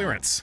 clearance.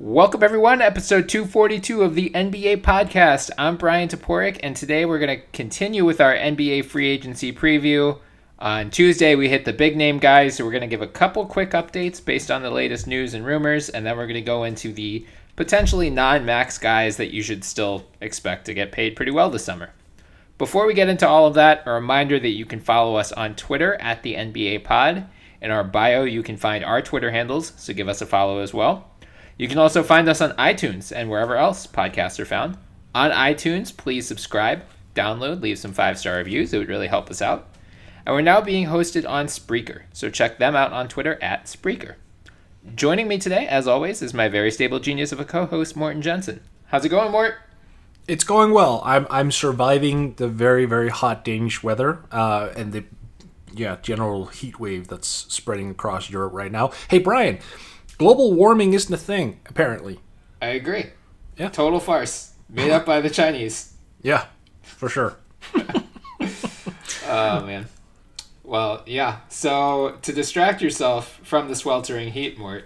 Welcome, everyone, episode 242 of the NBA podcast. I'm Bryan Toporek, and today we're going to continue with our NBA free agency preview. On Tuesday, we hit the big name guys, so we're going to give a couple quick updates based on the latest news and rumors, and then we're going to go into the potentially non max guys that you should still expect to get paid pretty well this summer. Before we get into all of that, a reminder that you can follow us on Twitter at the NBA Pod. In our bio, you can find our Twitter handles, so give us a follow as well. You can also find us on iTunes and wherever else podcasts are found. On iTunes, please subscribe, download, leave some five star reviews. It would really help us out. And we're now being hosted on Spreaker, so check them out on Twitter at Spreaker. Joining me today, as always, is my very stable genius of a co host, Morten Jensen. How's it going, Mort? It's going well. I'm I'm surviving the very very hot Danish weather uh, and the yeah general heat wave that's spreading across Europe right now. Hey Bryan, global warming isn't a thing apparently. I agree. Yeah. Total farce. Made up by the Chinese. Yeah, for sure. Oh, man. Well, yeah. So, to distract yourself from the sweltering heat, Mort,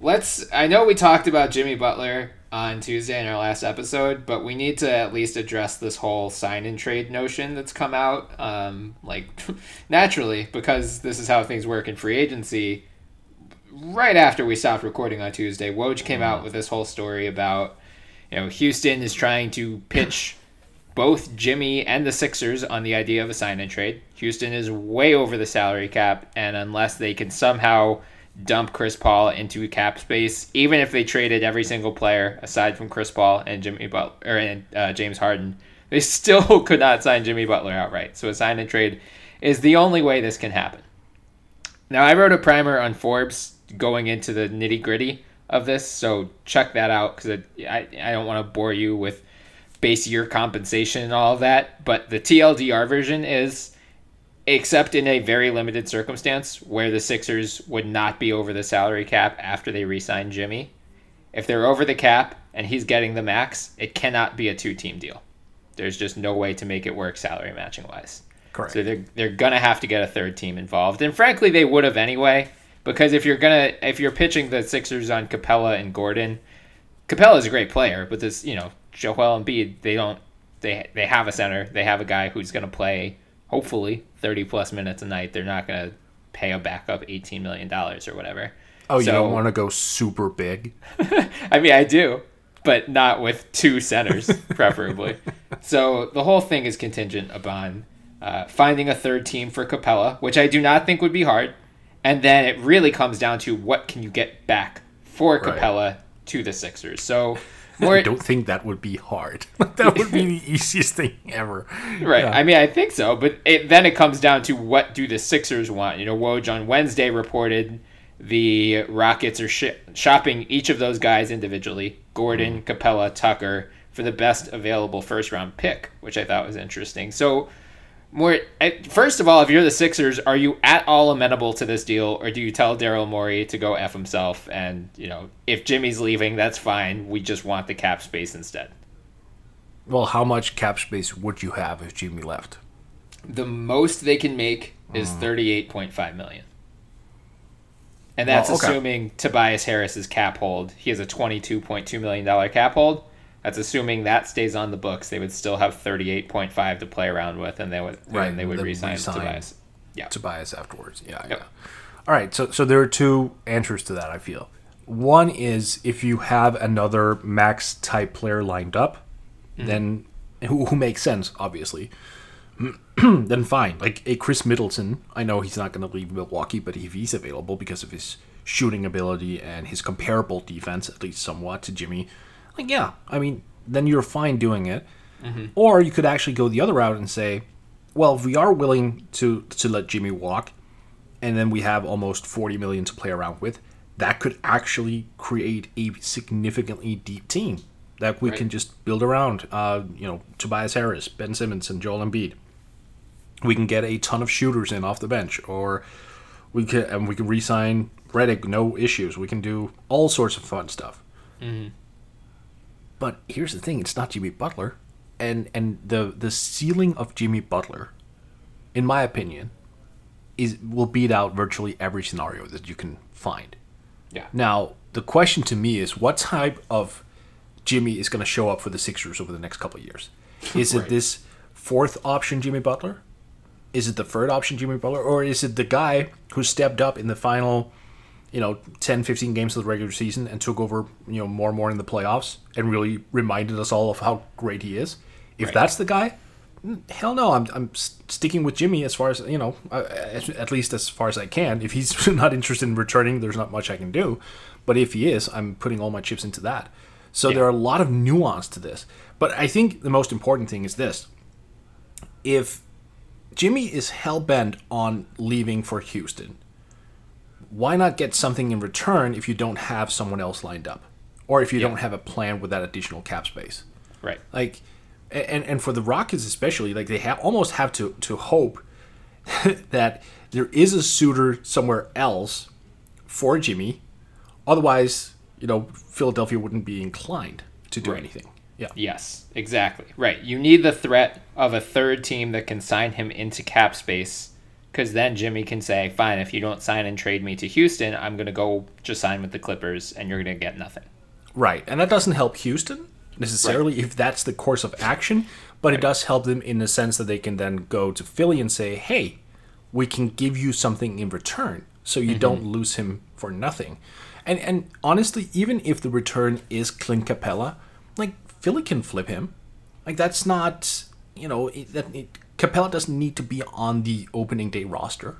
let's. I know we talked about Jimmy Butler on Tuesday in our last episode, but we need to at least address this whole sign and trade notion that's come out. Um, like, naturally, because this is how things work in free agency. Right after we stopped recording on Tuesday, Woj came out with this whole story about, you know, Houston is trying to pitch both Jimmy and the Sixers on the idea of a sign and trade. Houston is way over the salary cap, and unless they can somehow dump Chris Paul into cap space, even if they traded every single player aside from Chris Paul and Jimmy Butler or and, uh, James Harden, they still could not sign Jimmy Butler outright. So a sign and trade is the only way this can happen. Now I wrote a primer on Forbes going into the nitty gritty of this, so check that out because I I don't want to bore you with base year compensation and all of that. But the TLDR version is, except in a very limited circumstance where the Sixers would not be over the salary cap after they re-sign Jimmy. If they're over the cap and he's getting the max, it cannot be a two-team deal. There's just no way to make it work salary matching wise. Correct. So they're they're gonna have to get a third team involved, and frankly, they would have anyway. Because if you're gonna if you're pitching the Sixers on Capela and Gordon, Capela is a great player, but this you know Joel Embiid they don't they they have a center, they have a guy who's gonna play hopefully thirty plus minutes a night. They're not gonna pay a backup eighteen million dollars or whatever. Oh, you don't want to go super big? I mean, I do, but not with two centers, preferably. so the whole thing is contingent upon uh, finding a third team for Capela, which I do not think would be hard. And then it really comes down to what can you get back for Capela to the Sixers. So I don't think that would be hard. that would be the easiest thing ever. Right. Yeah. I mean, I think so, but it, then it comes down to what do the Sixers want? You know, Woj on Wednesday reported the Rockets are sh- shopping each of those guys individually, Gordon, mm. Capela, Tucker, for the best available first round pick, which I thought was interesting. So, more first of all, if you're the Sixers, are you at all amenable to this deal, or do you tell Daryl Morey to go f himself? And you know, if Jimmy's leaving, that's fine. We just want the cap space instead. Well, how much cap space would you have if Jimmy left? the most they can make is Mm. 38.5 million. And that's Well, okay. assuming Tobias Harris's cap hold. He has a 22.2 million dollar cap hold. That's assuming that stays on the books. They would still have 38.5 to play around with and they would Right, and they would then resign re-sign. Tobias. Yeah. Tobias afterwards. Yeah, Yep. yeah. All right, so so there are two answers to that. I feel One is if you have another max type player lined up, mm-hmm. then who, who makes sense, obviously. then fine. Like a Khris Middleton, I know he's not going to leave Milwaukee, but if he's available because of his shooting ability and his comparable defense, at least somewhat to Jimmy, like yeah, I mean, then you're fine doing it. Or you could actually go the other route and say, well, if we are willing to to let Jimmy walk, and then we have almost 40 million to play around with, that could actually create a significantly deep team that we Right. can just build around. Uh, you know, Tobias Harris, Ben Simmons, and Joel Embiid. We can get a ton of shooters in off the bench, or we can and we can re-sign Redick, no issues. We can do all sorts of fun stuff. But here's the thing: it's not Jimmy Butler, and and the the ceiling of Jimmy Butler, in my opinion, is will beat out virtually every scenario that you can find. Yeah. Now, the question to me is what type of Jimmy is going to show up for the Sixers over the next couple of years? Is Right. it this fourth option Jimmy Butler? Is it the third option Jimmy Butler? Or is it the guy who stepped up in the final, you know, 10, 15 games of the regular season and took over, you know, more and more in the playoffs and really reminded us all of how great he is? If Right. that's the guy, hell no, I'm, I'm sticking with Jimmy as far as, you know, uh, at least as far as I can. If he's not interested in returning, there's not much I can do. But if he is, I'm putting all my chips into that. So Yeah. there are a lot of nuance to this. But I think the most important thing is this. If Jimmy is hell bent on leaving for Houston, why not get something in return if you don't have someone else lined up? Or if you Yeah. don't have a plan with that additional cap space? Right. like and and for the Rockets especially like they have almost have to to hope that there is a suitor somewhere else for Jimmy otherwise you know Philadelphia wouldn't be inclined to do Right. anything yeah Yes, exactly. Right. You need the threat of a third team that can sign him into cap space because then Jimmy can say, fine, if you don't sign and trade me to Houston, I'm going to go just sign with the Clippers and you're going to get nothing. right and that doesn't help Houston necessarily if that's the course of action but it does help them in the sense that they can then go to Philly and say hey we can give you something in return so you mm-hmm. don't lose him for nothing. And and honestly even if the return is Clint Capela like Philly can flip him. Like that's not you know it, that it, Capela doesn't need to be on the opening day roster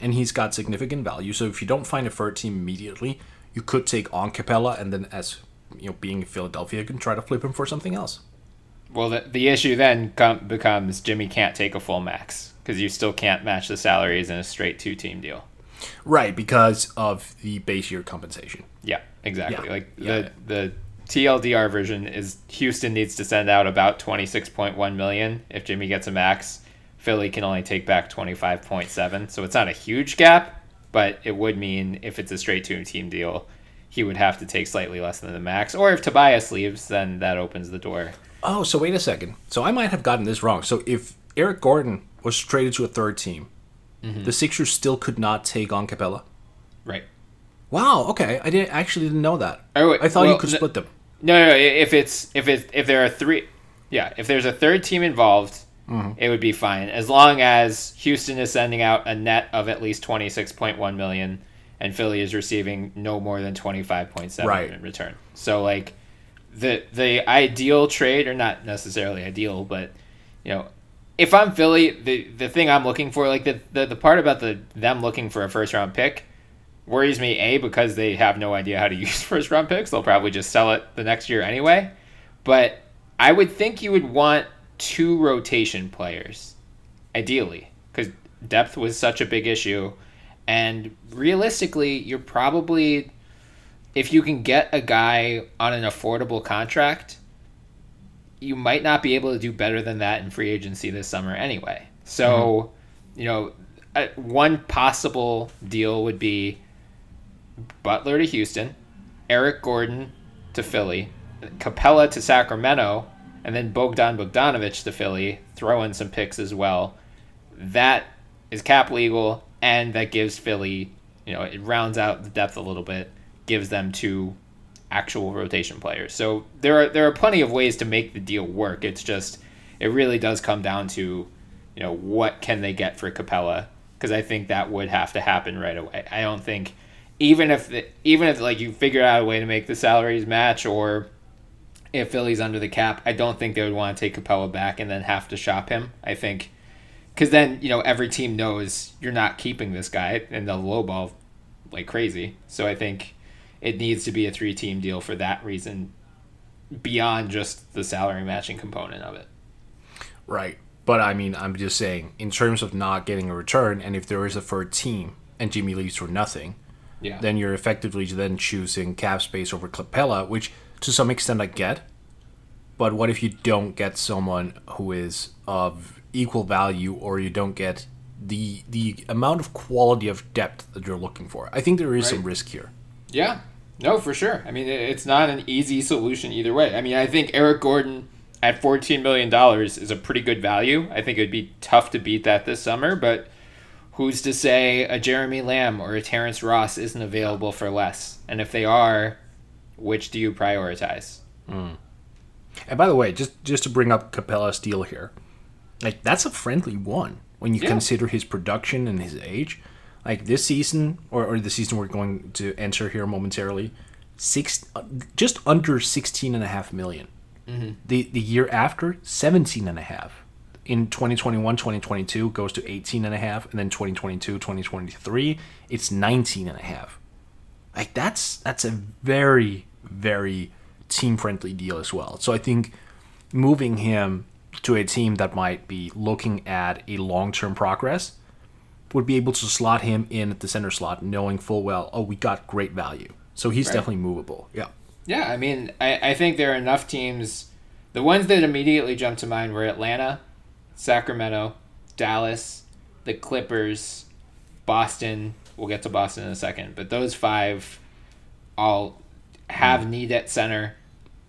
and he's got significant value so if you don't find a third team immediately you could take on Capela and then as you know being in Philadelphia you can try to flip him for something else Well, the, the issue then com- becomes Jimmy can't take a full max because you still can't match the salaries in a straight two team deal. right because of the base year compensation Yeah, exactly. Yeah, Like yeah. the the TLDR version is Houston needs to send out about twenty six point one million if Jimmy gets a max. Philly can only take back twenty five point seven, so it's not a huge gap, but it would mean if it's a straight two team deal, he would have to take slightly less than the max. Or if Tobias leaves, then that opens the door. Oh, so wait a second. So I might have gotten this wrong. So if Eric Gordon was traded to a third team, mm-hmm. the Sixers still could not take on Capela. Right. Wow. Okay, I didn't actually didn't know that. Oh, wait, I thought you could split them. No, no. If it's if it if there are three, yeah, if there's a third team involved, mm-hmm. it would be fine as long as Houston is sending out a net of at least twenty six point one million, and Philly is receiving no more than twenty five point seven Right. in return. So like, the the ideal trade, or not necessarily ideal, but you know. If I'm Philly, the the thing I'm looking for, like the, the, the part about the them looking for a first round pick, worries me a because they have no idea how to use first round picks. They'll probably just sell it the next year anyway. But i would think you would want two rotation players ideally because depth was such a big issue. And realistically you're probably if you can get a guy on an affordable contract you might not be able to do better than that in free agency this summer anyway. So you know uh, one possible deal would be Butler to Houston, Eric Gordon to Philly, Capela to Sacramento, and then Bogdan Bogdanovic to Philly. Throw in some picks as well. That is cap legal, and that gives Philly, you know, it rounds out the depth a little bit, gives them two actual rotation players. So there are there are plenty of ways to make the deal work. It's just it really does come down to, you know, what can they get for Capella? Because I think that would have to happen right away. I don't think even if even if like you figure out a way to make the salaries match or if Philly's under the cap, I don't think they would want to take Capela back and then have to shop him. I think because then you know every team knows you're not keeping this guy and they'll lowball like crazy. So I think it needs to be a three team deal for that reason, beyond just the salary matching component of it. Right. But I mean, I'm just saying, in terms of not getting a return, and if there is a third team and Jimmy leaves for nothing, Yeah. then you're effectively then choosing cap space over Capela, which to some extent I get. But what if you don't get someone who is of equal value, or you don't get the the amount of quality of depth that you're looking for? I think there is some risk here. Yeah, no, for sure. I mean, it's not an easy solution either way. I mean, I think Eric Gordon at $14 million is a pretty good value. I think it would be tough to beat that this summer, but who's to say a Jeremy Lamb or a Terrence Ross isn't available for less? And if they are, which do you prioritize? Hmm. And by the way, just just to bring up Capela's deal here, like that's a friendly one when you Yeah. consider his production and his age. Like this season, or, or the season we're going to enter here momentarily, six just under 16 and a half million. Mm-hmm. The the year after, 17 and a half. In 2021, 2022 goes to 18 and a half, and then 2022, 2023, it's 19 and a half. Like that's that's a very very team friendly deal as well. So I think moving him to a team that might be looking at a long term progress would be able to slot him in at the center slot, knowing full well, oh, we got great value. So he's Right. definitely movable. Yeah. Yeah, I mean, I, I think there are enough teams. The ones that immediately jump to mind were Atlanta, Sacramento, Dallas, the Clippers, Boston. We'll get to Boston in a second, but those five all have mm. need at center.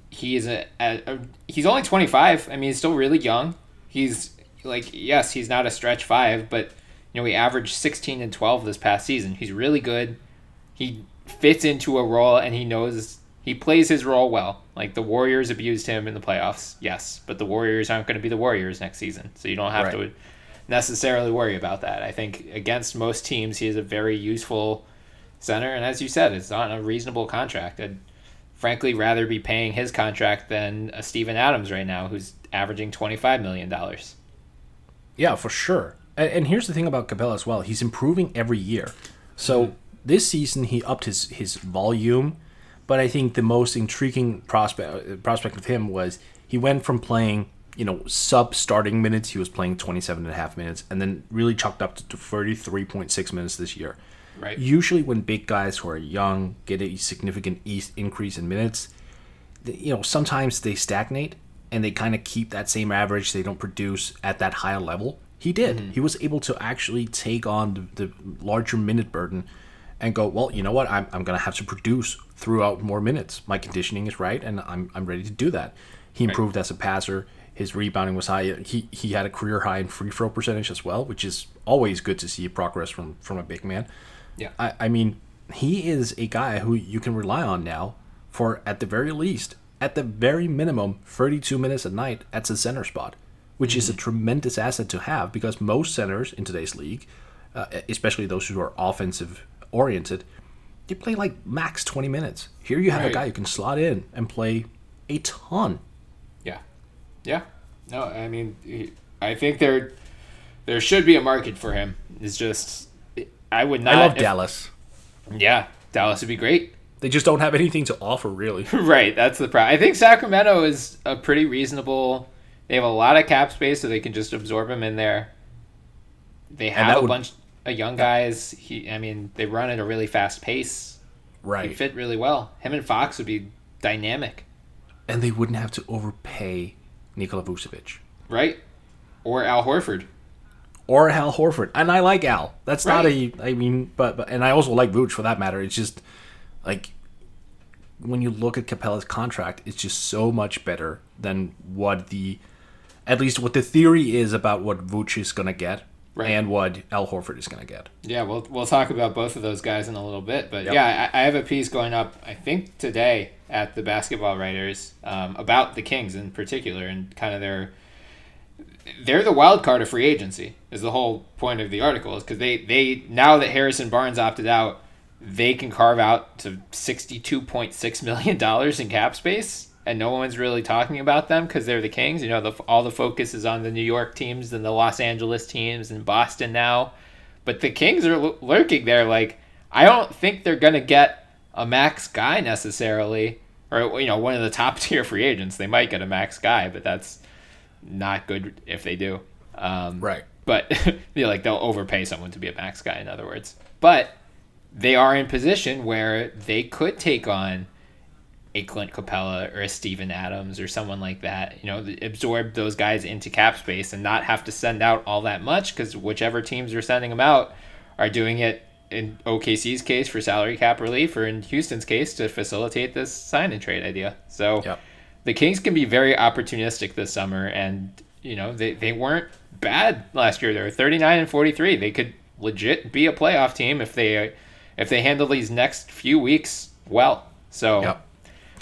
He is a, a, a he's only twenty five. I mean, he's still really young. He's like yes, he's not a stretch five, but you know he averaged sixteen and twelve this past season. He's really good he fits into a role and he knows he plays his role well. Like the Warriors abused him in the playoffs, yes, but the Warriors aren't going to be the Warriors next season, so you don't have to necessarily worry about that. I think against most teams, he is a very useful center, and as you said, it's on a reasonable contract. I'd frankly rather be paying his contract than a Steven Adams right now, who's averaging twenty five million dollars. Yeah, for sure. And, and here's the thing about Capela as well. He's improving every year. So mm-hmm. this season he upped his his volume, but I think the most intriguing prospect uh, prospect of him was he went from playing you know sub starting minutes. He was playing 27 and a half minutes, and then really chucked up to 33.6 minutes this year. Right. Usually, when big guys who are young get a significant increase in minutes, you know sometimes they stagnate and they kind of keep that same average. They don't produce at that higher level. He did. Mm-hmm. He was able to actually take on the, the larger minute burden and go, well, you know what? I'm, I'm going to have to produce throughout more minutes. My conditioning is right, and I'm, I'm ready to do that. He improved as a passer. His rebounding was high. He, he had a career high in free throw percentage as well, which is always good to see progress from, from a big man. Yeah. I, I mean, he is a guy who you can rely on now for, at the very least, at the very minimum, 32 minutes a night at the center spot, which is a tremendous asset to have because most centers in today's league, uh, especially those who are offensive oriented, they play like max 20 minutes. Here you have a guy who can slot in and play a ton. Yeah, yeah. No, I mean, he- I think there there should be a market for him. It's just I would not. I love if- Dallas. Yeah, Dallas would be great. They just don't have anything to offer, really. right, that's the problem. I think Sacramento is a pretty reasonable. They have a lot of cap space, so they can just absorb him in there. They have a would- bunch of young guys. He, I mean, they run at a really fast pace. Right. They Right. fit really well. Him and Fox would be dynamic, And they wouldn't have to overpay Nikola Vucevic. right? Or Al Horford. or Al Horford. And I like Al. That's not a. I mean, but, but and I also like Vooch for that matter. It's just like when you look at Capela's contract, it's just so much better than what the, at least what the theory is about what Vooch is gonna get Right. and what Al Horford is gonna get. Yeah, we'll we'll talk about both of those guys in a little bit, but Yep. yeah, I, I have a piece going up. I think today at the Basketball Writers um, about the Kings in particular and kind of their they're the wild card of free agency is the whole point of the article is because they they now that Harrison Barnes opted out, they can carve out to $62.6 million in cap space and no one's really talking about them because they're the Kings. You know, the, all the focus is on the New York teams and the Los Angeles teams and Boston now. But the Kings are l- lurking there. Like, I don't think they're going to get a max guy necessarily, or, you know, one of the top tier free agents. They might get a max guy, but that's not good if they do. Um, Right. But, you know, like, they'll overpay someone to be a max guy, in other words. But they are in position where they could take on a Clint Capela or a Steven Adams or someone like that. You know, absorb those guys into cap space and not have to send out all that much because whichever teams are sending them out are doing it in OKC's case for salary cap relief or in Houston's case to facilitate this sign and trade idea. So Yep. the Kings can be very opportunistic this summer and you know, they, they weren't bad last year. They were 39 and 43. They could legit be a playoff team if they if they handle these next few weeks well. So Yep.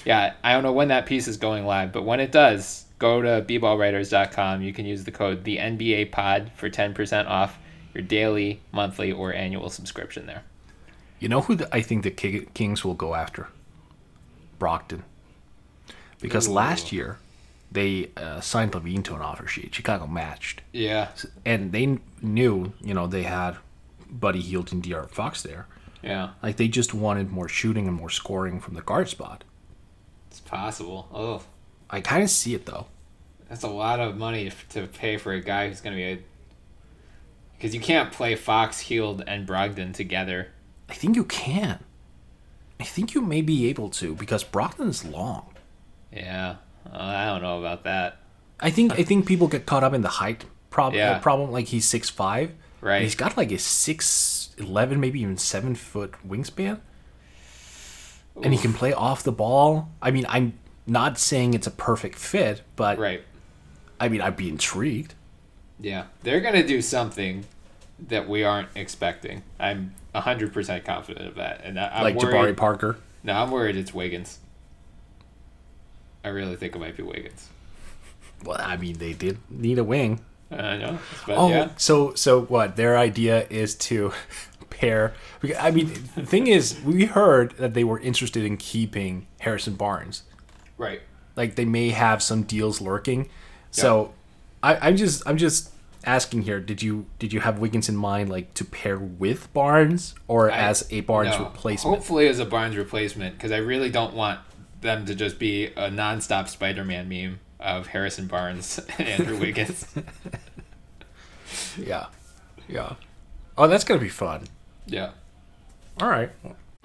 Yeah, I don't know when that piece is going live, but when it does, go to bballwriters.com. You can use the code the NBA Pod for 10% off your daily, monthly, or annual subscription there. You know who the, I think the Kings will go after? Brogdon. Because Ooh. last year they uh, signed LaVine to an offer sheet. Chicago matched, Yeah, and they knew you know they had Buddy Hield and De'Aaron Fox there. yeah, Like they just wanted more shooting and more scoring from the guard spot. Possible. Oh, I kind of see it though. that's a lot of money to pay for a guy who's going to be a. Because you can't play Fox, Hield, and Brogdon together. I think you can. I think you may be able to because Brogdon's long. Yeah, I don't know about that. I think I think people get caught up in the height prob- Yeah. uh, problem. Like he's six five, Right. He's got like a six eleven, maybe even seven foot wingspan, and he can play off the ball. I mean, I'm not saying it's a perfect fit, but Right. I mean, I'd be intrigued. Yeah, they're gonna do something that we aren't expecting. I'm hundred percent confident of that, and I, I'm like worried. Jabari Parker. No, I'm worried it's Wiggins. I really think it might be Wiggins. Well, I mean, they did need a wing. I know, Oh, yeah, so so what? Their idea is to pair. I mean, the thing is, we heard that they were interested in keeping Harrison Barnes. right. Like they may have some deals lurking. So, I, I'm just I'm just asking here. Did you did you have Wiggins in mind, like to pair with Barnes or I- as a Barnes No, replacement? Hopefully, as a Barnes replacement, because I really don't want them to just be a nonstop Spider-Man meme of Harrison Barnes and Andrew Wiggins. Yeah, yeah. Oh, that's gonna be fun. Yeah. All right.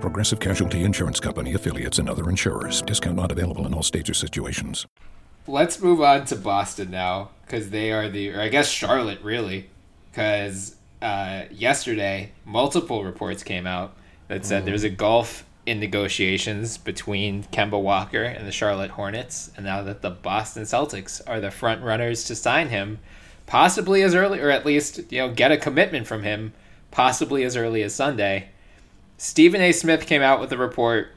Progressive Casualty Insurance Company affiliates and other insurers. Discount not available in all states or situations. Let's move on to Boston now because they are the, or I guess Charlotte really, because uh, yesterday multiple reports came out that said there's a gulf in negotiations between Kemba Walker and the Charlotte Hornets, and now that the Boston Celtics are the front runners to sign him, possibly as early, or at least you know get a commitment from him, possibly as early as Sunday. Stephen A. Smith came out with a report,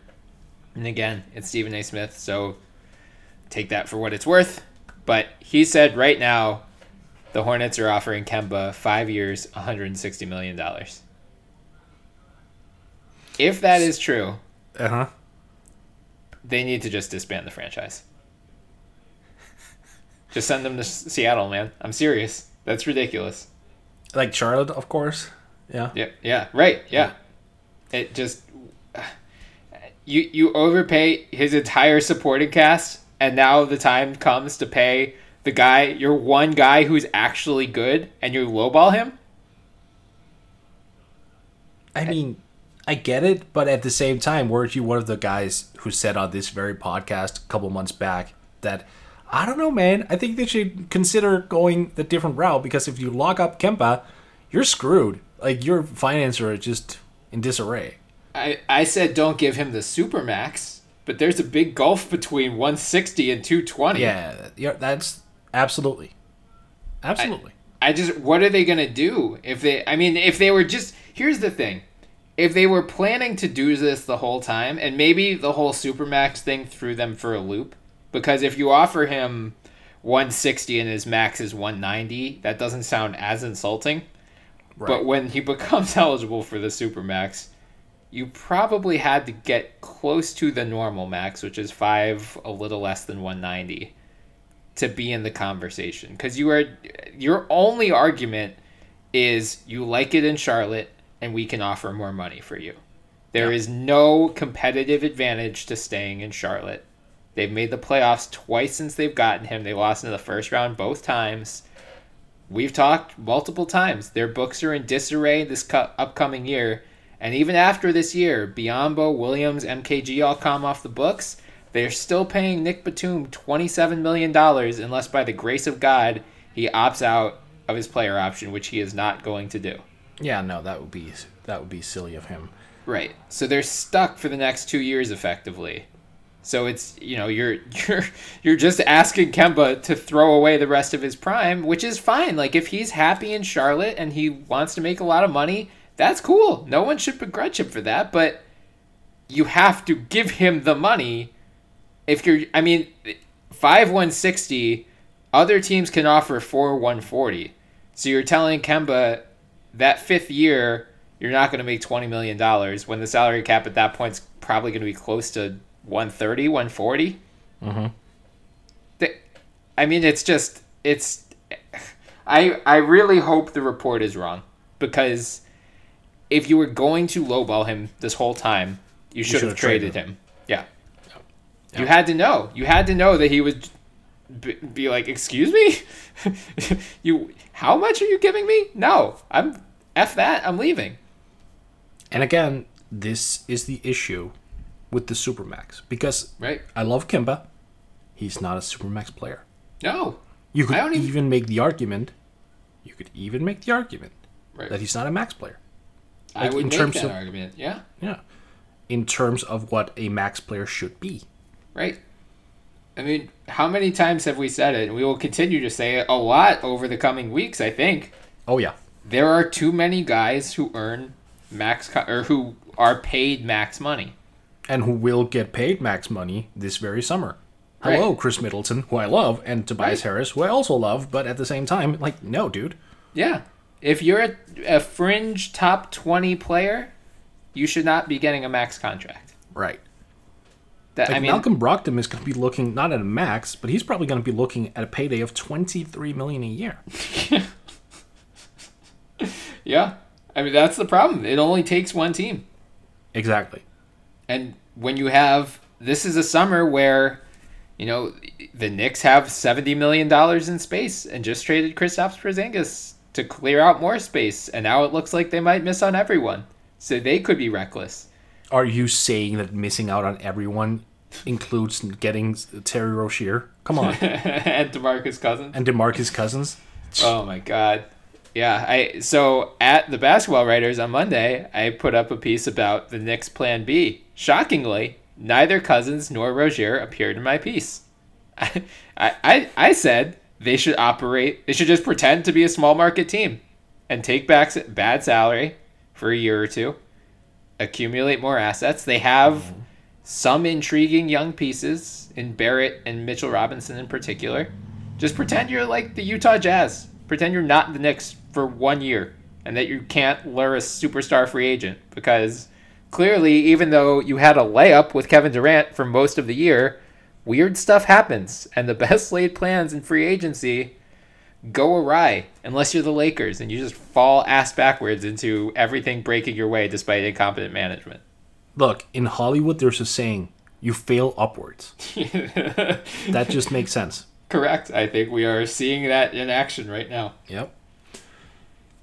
and again, it's Stephen A. Smith, so take that for what it's worth. But he said right now, the Hornets are offering Kemba five years, $160 million. If that is true, Uh huh. they need to just disband the franchise. Just send them to Seattle, man. I'm serious. That's ridiculous. Like Charlotte, of course. Yeah. Yeah, yeah, right, yeah. It just you you overpay his entire supporting cast, and now the time comes to pay the guy, your one guy who's actually good, and you lowball him. I mean, I get it, but at the same time, weren't you one of the guys who said on this very podcast a couple months back that I don't know, man. I think they should consider going the different route because if you lock up Kemba, you're screwed. Like your finances are just in disarray. I, I said don't give him the super max, but there's a big gulf between 160 and 220. Yeah, yeah, that's absolutely, absolutely. I, I just what are they gonna do if they? I mean, if they were just here's the thing, if they were planning to do this the whole time, and maybe the whole supermax thing threw them for a loop, because if you offer him 160 and his max is 190, that doesn't sound as insulting. Right. But when he becomes eligible for the supermax, you probably had to get close to the normal max, which is five, a little less than 190, to be in the conversation. Because you are your only argument is you like it in Charlotte, and we can offer more money for you. There is no competitive advantage to staying in Charlotte. They've made the playoffs twice since they've gotten him. They lost in the first round both times. We've talked multiple times. Their books are in disarray this cu- upcoming year and even after this year, Biyombo, Williams, MKG all come off the books, they're still paying Nick Batum $27 million unless by the grace of God he opts out of his player option, which he is not going to do. Yeah, no, that would be that would be silly of him. Right. So they're stuck for the next 2 years effectively. So it's you know you're you're you're just asking Kemba to throw away the rest of his prime, which is fine. Like if he's happy in Charlotte and he wants to make a lot of money, that's cool. No one should begrudge him for that, but you have to give him the money. If you're, I mean, five one sixty, other teams can offer four one forty. So you're telling Kemba that fifth year you're not going to make twenty million dollars when the salary cap at that point is probably going to be close to 130, 140. Mm-hmm. I mean, it's just it's. I I really hope the report is wrong because if you were going to lowball him this whole time, you should have traded him. him. Yeah. yeah. You had to know. You had to know that he would be, be like, "Excuse me, you. How much are you giving me? No, I'm f that. I'm leaving." And again, this is the issue with the supermax because right. I love Kemba. He's not a supermax player. No. You could even... even make the argument. You could even make the argument right. that he's not a max player. Like I would in make terms that of, argument. Yeah. Yeah. In terms of what a max player should be. Right. I mean, how many times have we said it? And we will continue to say it a lot over the coming weeks, I think. Oh, yeah. There are too many guys who earn max co- or who are paid max money. And who will get paid max money this very summer. Hello, right. Khris Middleton, who I love, and Tobias right. Harris, who I also love, but at the same time, like, no, dude. Yeah if you're a, a fringe top 20 player, you should not be getting a max contract. Right. That, like I mean, Malcolm Brogdon is going to be looking not at a max, but he's probably going to be looking at a payday of twenty three million a year. yeah, I mean that's the problem. It only takes one team. Exactly. And when you have this is a summer where, you know, the Knicks have seventy million dollars in space and just traded Kristaps Porzingis to clear out more space, and now it looks like they might miss on everyone. So they could be reckless. Are you saying that missing out on everyone includes getting Terry Rozier? Come on. and DeMarcus Cousins. And DeMarcus Cousins. Oh my god. Yeah, I so at the basketball writers on Monday, I put up a piece about the Knicks plan B. Shockingly, neither Cousins nor Rozier appeared in my piece. I I, I said they should operate. They should just pretend to be a small market team and take back bad salary for a year or two, accumulate more assets. They have mm-hmm. some intriguing young pieces in Barrett and Mitchell Robinson in particular. Just pretend you're like the Utah Jazz. Pretend you're not the Knicks for one year and that you can't lure a superstar free agent because clearly, even though you had a layup with Kevin Durant for most of the year, weird stuff happens, and the best laid plans in free agency go awry unless you're the Lakers and you just fall ass backwards into everything breaking your way despite incompetent management. Look, in Hollywood, there's a saying: "You fail upwards." that just makes sense. Correct. I think we are seeing that in action right now. Yep.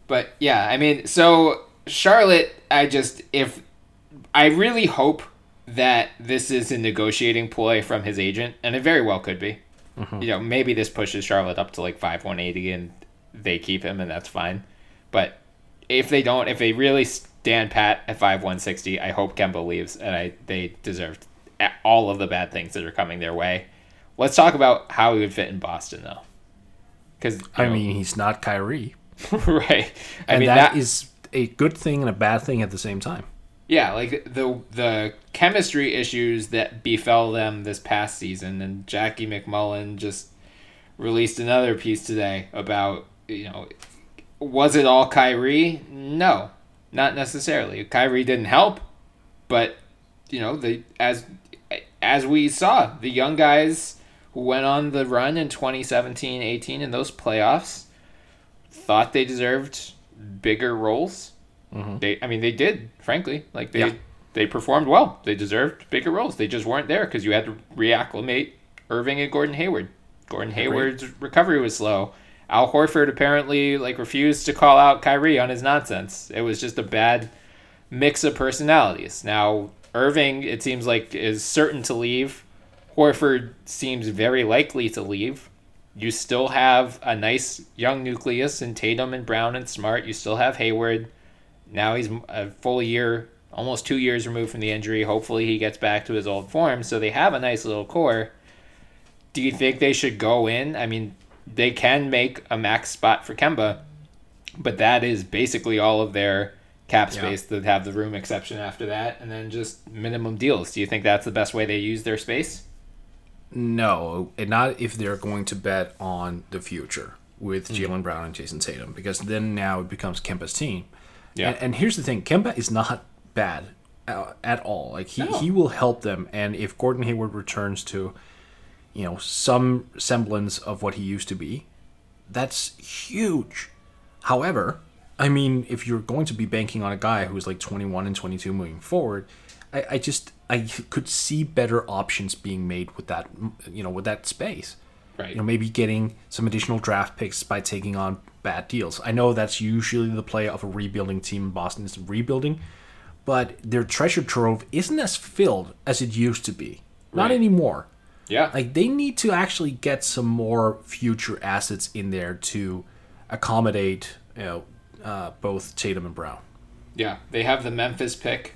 But yeah, I mean, so Charlotte, I just if I really hope that this is a negotiating ploy from his agent, and it very well could be. Mm-hmm. You know, maybe this pushes Charlotte up to like five one eighty, and they keep him, and that's fine. But if they don't, if they really stand pat at five one sixty, I hope Kemba leaves, and I they deserve all of the bad things that are coming their way. Let's talk about how he would fit in Boston, though. Because I mean, he's not Kyrie, right? I and mean that that is a good thing and a bad thing at the same time. Yeah, like the the chemistry issues that befell them this past season, and Jackie MacMullan just released another piece today about you know, was it all Kyrie? No, not necessarily. Kyrie didn't help, but you know the as as we saw the young guys who went on the run in 2017-18 in those playoffs thought they deserved bigger roles mm-hmm. they, I mean, they did. Frankly, like they Yeah. they performed well. They deserved bigger roles. They just weren't there because you had to reacclimate Irving and Gordon Hayward. Gordon Hayward's recovery was slow. Al Horford apparently like refused to call out Kyrie on his nonsense. It was just a bad mix of personalities. Now Irving, it seems like, is certain to leave. Horford seems very likely to leave. You still have a nice young nucleus in Tatum and Brown and Smart. You still have Hayward. Now he's a full year, almost two years removed from the injury. Hopefully he gets back to his old form. So they have a nice little core. Do you think they should go in? I mean, they can make a max spot for Kemba, but that is basically all of their cap Yeah. space that have the room exception after that, and then just minimum deals. Do you think that's the best way they use their space? No, and not if they're going to bet on the future with Jaylen Brown and Jayson Tatum, because then now it becomes Kemba's team. Yeah. And, and here's the thing: Kemba is not bad uh, at all. Like he, No. he will help them, and if Gordon Hayward returns to, you know, some semblance of what he used to be, that's huge. However, I mean, if you're going to be banking on a guy who's like 21 and 22 moving forward, I, I just I could see better options being made with that, you know, with that space. Right. You know, maybe getting some additional draft picks by taking on bad deals. I know that's usually the play of a rebuilding team. Boston is rebuilding, but their treasure trove isn't as filled as it used to be. Right. Not anymore. Yeah. Like they need to actually get some more future assets in there to accommodate, you know, uh, both Tatum and Brown. Yeah, they have the Memphis pick.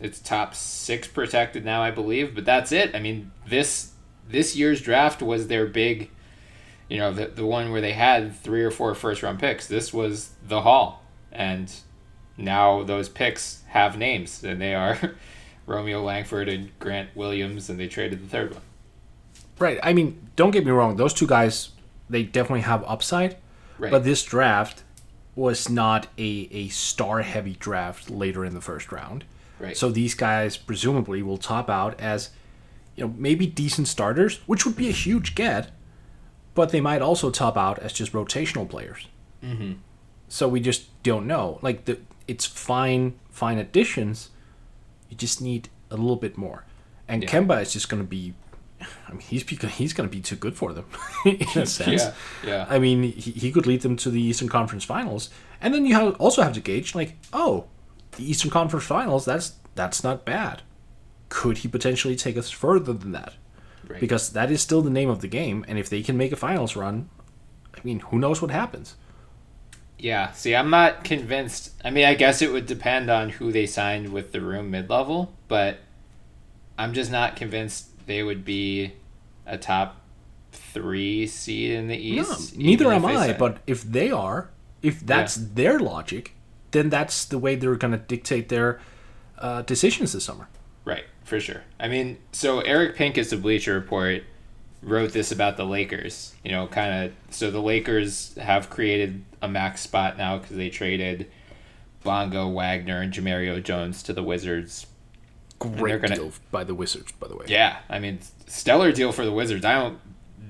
It's top six protected now, I believe, but that's it. I mean, this this year's draft was their big, you know, the the one where they had three or four first round picks. This was the haul, and now those picks have names, and they are Romeo Langford and Grant Williams, and they traded the third one. Right. I mean, don't get me wrong; those two guys, they definitely have upside. Right. But this draft was not a, a star heavy draft later in the first round. Right. So these guys presumably will top out as, you know, maybe decent starters, which would be a huge get, but they might also top out as just rotational players. Mm-hmm. So we just don't know. Like the, it's fine, fine additions. You just need a little bit more. And Yeah. Kemba is just going to be. I mean, he's he's going to be too good for them in a sense. Yeah, yeah. I mean, he, he could lead them to the Eastern Conference Finals, and then you have, also have to gauge like, oh, the Eastern Conference Finals. That's that's not bad. Could he potentially take us further than that? Right. Because that is still the name of the game, and if they can make a finals run, I mean, who knows what happens? Yeah, see, I'm not convinced. I mean, I guess it would depend on who they signed with the room mid level, but I'm just not convinced they would be a top three seed in the No, East. neither am I. sign- But if they are, if that's their logic, then that's the way they're going to dictate their uh, decisions this summer. Right, for sure. I mean, so Eric Pincus of Bleacher Report wrote this about the Lakers. You know, kind of. So the Lakers have created a max spot now because they traded Bonga, Wagner, and Jemerrio Jones to the Wizards. Great gonna- deal by the Wizards, by the way. Yeah, I mean, stellar deal for the Wizards. I don't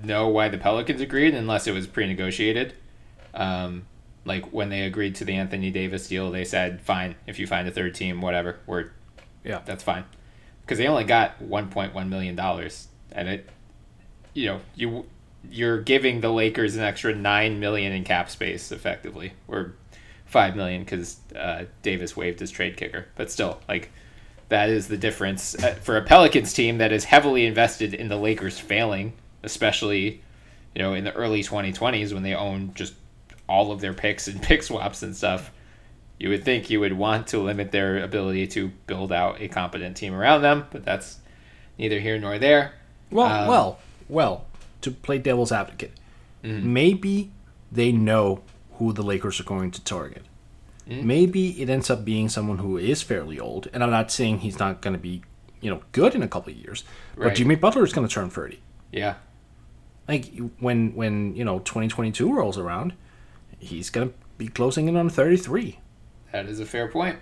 know why the Pelicans agreed unless it was pre-negotiated. Um, like when they agreed to the Anthony Davis deal, they said, "Fine, if you find a third team, whatever, we're Yeah. that's fine because they only got 1.1 million dollars, and it, you know, you you're giving the Lakers an extra nine million in cap space effectively, or five million because uh, Davis waived his trade kicker, but still, like that is the difference uh, for a Pelicans team that is heavily invested in the Lakers failing, especially you know in the early 2020s when they own just all of their picks and pick swaps and stuff. You would think you would want to limit their ability to build out a competent team around them, but that's neither here nor there. Well, Um, well, well. To play devil's advocate, Mm-hmm. maybe they know who the Lakers are going to target. Mm-hmm. Maybe it ends up being someone who is fairly old, and I'm not saying he's not going to be, you know, good in a couple of years. But Jimmy Butler is going to turn 30. Yeah, Like when when you know 2022 rolls around, he's going to be closing in on 33. that is a fair point.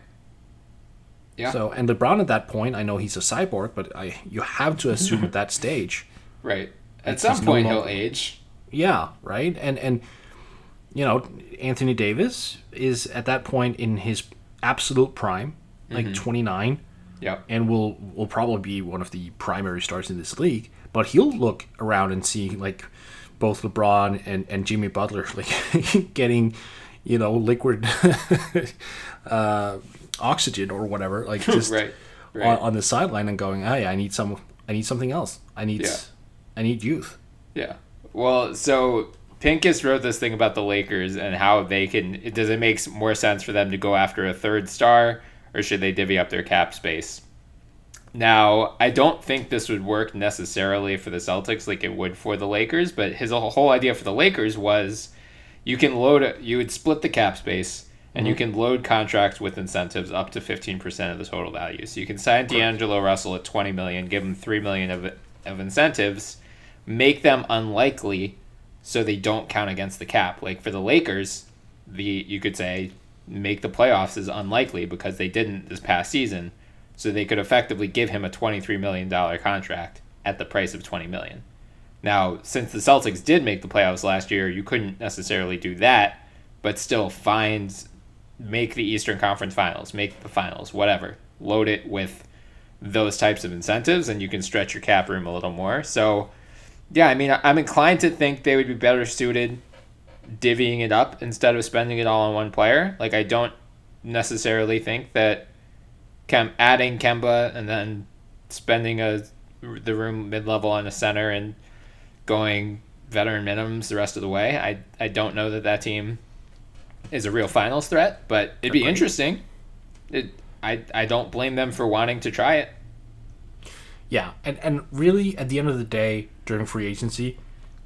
Yeah. So and LeBron at that point, I know he's a cyborg, but I you have to assume at that stage Right. At some no point, he'll age. Yeah, right. And and you know, Anthony Davis is at that point in his absolute prime, like mm-hmm. 29, Yep. and will will probably be one of the primary stars in this league. But he'll look around and see like both LeBron and and Jimmy Butler like getting, you know, liquid uh, oxygen or whatever, like just Right. Right. on, on the sideline and going, "Hey, I need some, I need something else. I need, Yeah. I need youth." Yeah. Well, so Pincus wrote this thing about the Lakers and how they can. Does it make more sense for them to go after a third star, or should they divvy up their cap space? Now, I don't think this would work necessarily for the Celtics like it would for the Lakers, but his whole idea for the Lakers was you can load it, you would split the cap space and you mhm. can load contracts with incentives up to 15% of the total value. So you can sign D'Angelo Russell at 20 million, give him 3 million of of incentives, make them unlikely so they don't count against the cap. Like for the Lakers, the you could say make the playoffs is unlikely because they didn't this past season. So they could effectively give him a $23 million contract at the price of 20 million. Now, since the Celtics did make the playoffs last year, you couldn't necessarily do that, but still find make the Eastern Conference Finals, make the finals, whatever. Load it with those types of incentives and you can stretch your cap room a little more. So, yeah, I mean, I'm inclined to think they would be better suited divvying it up instead of spending it all on one player. Like, I don't necessarily think that Kem- adding Kemba and then spending a the room mid level on a center and going veteran minimums the rest of the way. I I don't know that that team is a real finals threat, but it'd be interesting. It I I don't blame them for wanting to try it. Yeah, and and really, at the end of the day, during free agency,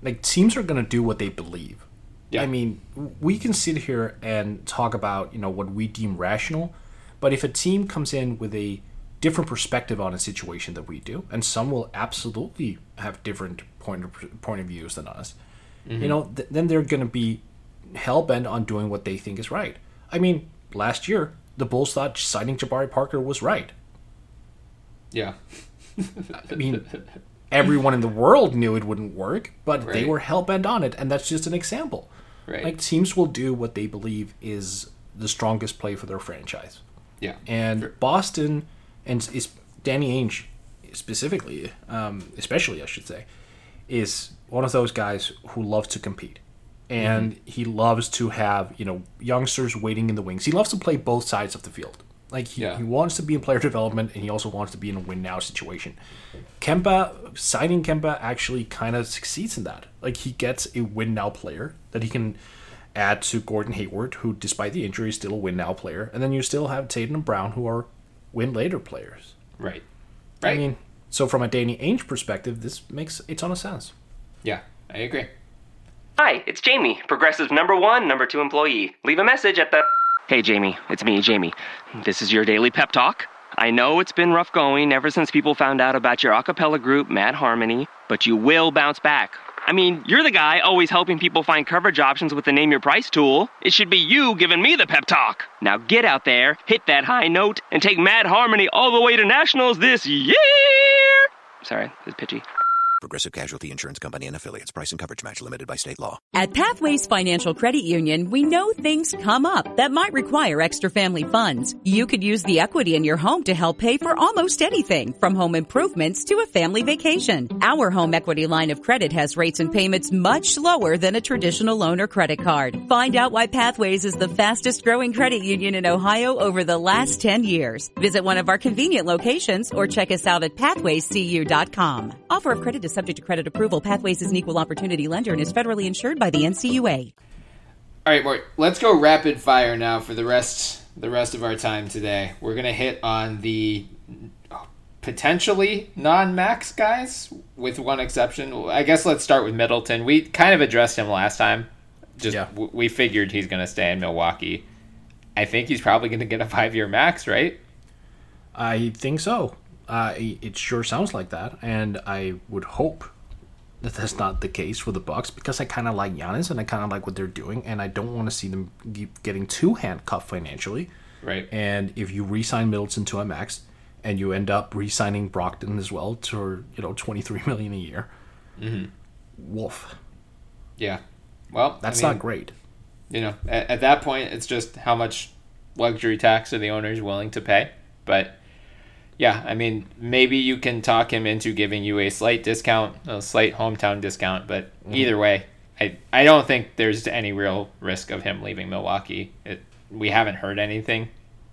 like teams are gonna do what they believe. Yeah. I mean, we can sit here and talk about you know what we deem rational, but if a team comes in with a different perspective on a situation that we do, and some will absolutely have different point of point of views than us, you mm-hmm. know, th- then they're gonna be hell bent on doing what they think is right. I mean, last year the Bulls thought signing Jabari Parker was right. Yeah. I mean, everyone in the world knew it wouldn't work, but they were hell bent on it, and that's just an example. Right. Like teams will do what they believe is the strongest play for their franchise, yeah. and Boston and is Danny Ainge specifically, um, especially I should say, is one of those guys who loves to compete. And Mm-hmm. he loves to have, you know, youngsters waiting in the wings. He loves to play both sides of the field. Like he, Yeah. he wants to be in player development and he also wants to be in a win now situation. Kemba signing Kemba actually kind of succeeds in that. Like he gets a win now player that he can add to Gordon Hayward, who despite the injury is still a win now player, and then you still have Tatum and Brown who are win later players. Right. Right. I mean, so from a Danny Ainge perspective, this makes a ton of sense. yeah, I agree. Hi, it's Jamie, Progressive number one, number two employee. Leave a message at the. Hey, Jamie, it's me, Jamie. This is your daily pep talk. I know it's been rough going ever since people found out about your a cappella group, Mad Harmony, but you will bounce back. I mean, you're the guy always helping people find coverage options with the Name Your Price tool. It should be you giving me the pep talk. Now get out there, hit that high note, and take Mad Harmony all the way to nationals this year. Sorry, it's pitchy. Progressive Casualty Insurance Company and affiliates. Price and coverage match limited by state law. At Pathways Financial Credit Union, we know things come up that might require extra family funds. You could use the equity in your home to help pay for almost anything, from home improvements to a family vacation. Our home equity line of credit has rates and payments much lower than a traditional loan or credit card. Find out why Pathways is the fastest growing credit union in Ohio over the last 10 years. Visit one of our convenient locations or check us out at pathwayscu.com. Offer of credit is subject to credit approval. Pathways is an equal opportunity lender and is federally insured by the NCUA. All right, Mort, let's go rapid fire now for the rest the rest of our time today. We're gonna hit on the potentially non-max guys, with one exception. I guess let's start with Middleton. We kind of addressed him last time. Just Yeah. w- we figured he's gonna stay in Milwaukee. I think he's probably gonna get a five-year max, right? I think so. Uh, it sure sounds like that, and I would hope that that's not the case for the Bucks because I kind of like Giannis and I kind of like what they're doing, and I don't want to see them getting too handcuffed financially. Right. And if you re-sign Middleton to a max, and you end up re-signing Brogdon as well to you know twenty three million a year, mm-hmm. woof. Yeah. Well, That's I mean, not great. you know, at, at that point, it's just how much luxury tax are the owners willing to pay. But yeah, I mean, maybe you can talk him into giving you a slight discount, a slight hometown discount. But mm-hmm. either way, I I don't think there's any real risk of him leaving Milwaukee. It, we haven't heard anything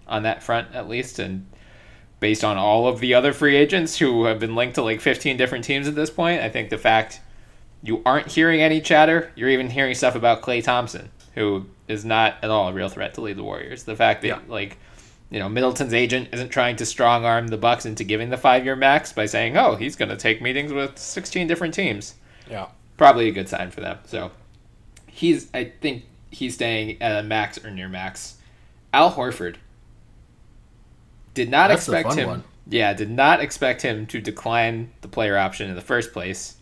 on that front, at least, and based on all of the other free agents who have been linked to like 15 different teams at this point, I think the fact you aren't hearing any chatter. You're even hearing stuff about Klay Thompson, who is not at all a real threat to lead the Warriors. The fact that Yeah. like you know Middleton's agent isn't trying to strong arm the Bucks into giving the five year max by saying, "Oh, he's going to take meetings with 16 different teams." Yeah. Probably a good sign for them. So he's, I think he's staying at a max or near max. Al Horford did not That's expect him. one. Yeah, did not expect him to decline the player option in the first place.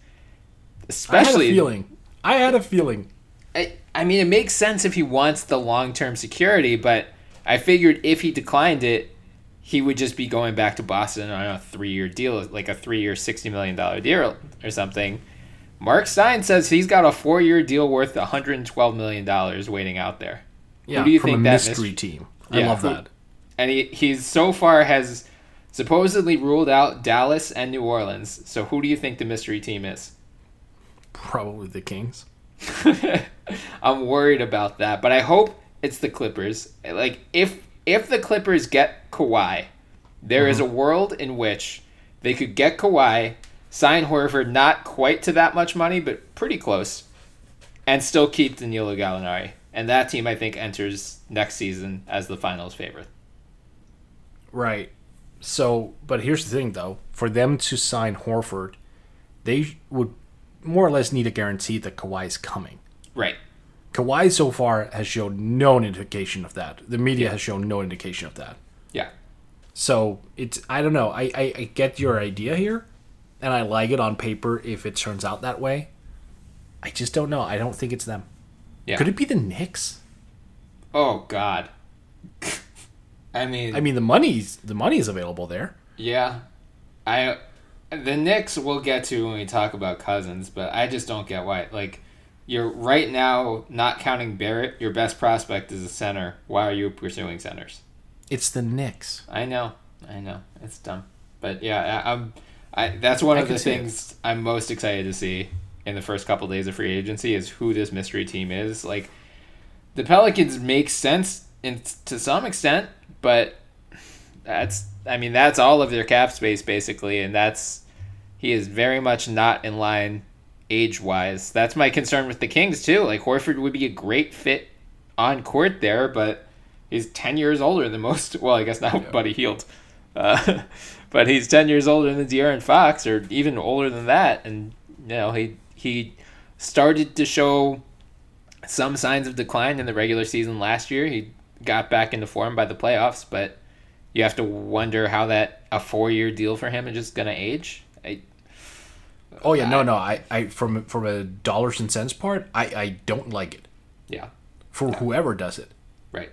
Especially I had a feeling. I had a feeling. I, I mean, it makes sense if he wants the long term security, but I figured if he declined it, he would just be going back to Boston on a three year deal, like a three year, $60 million deal or something. Mark Stein says he's got a four year deal worth $112 million waiting out there. Yeah, Who do you from think a that mystery myst- team. I Yeah, love that. And he, he's so far has supposedly ruled out Dallas and New Orleans. So who do you think the mystery team is? Probably the Kings. I'm worried about that, but I hope it's the Clippers. Like if if the Clippers get Kawhi, there is a mm-hmm. world in which they could get Kawhi, sign Horford not quite to that much money, but pretty close, and still keep Danilo Gallinari. And that team, I think, enters next season as the finals favorite. Right. So, but here's the thing, though. For them to sign Horford, they would more or less need a guarantee that Kawhi is coming. Right. Kawhi so far has shown no indication of that. The media has shown no indication of that. Yeah. So it's I don't know. I, I, I get your idea here, and I like it on paper if it turns out that way. I just don't know. I don't think it's them. Yeah. Could it be the Knicks? Oh God. I mean, I mean, the money's the money is available there. Yeah, I the Knicks we'll get to when we talk about Cousins, but I just don't get why. Like, you're right now not counting Barrett. Your best prospect is a center. Why are you pursuing centers? It's the Knicks. I know, I know, it's dumb, but yeah, I, I'm. I that's one I of the see it. things I'm most excited to see in the first couple days of free agency is who this mystery team is. Like, the Pelicans make sense in to some extent, but that's I mean that's all of their cap space basically, and that's he is very much not in line age wise. That's my concern with the Kings too. Like Horford would be a great fit on court there, but he's ten years older than most. Well, I guess now Buddy Hield, uh, but he's ten years older than De'Aaron Fox, or even older than that, and you know he he started to show some signs of decline in the regular season last year. He got back into form by the playoffs, but you have to wonder how that a four year deal for him is just gonna age. I, Oh yeah, no, no. I, I from from a dollars and cents part, I, I don't like it yeah, for whoever does it. right.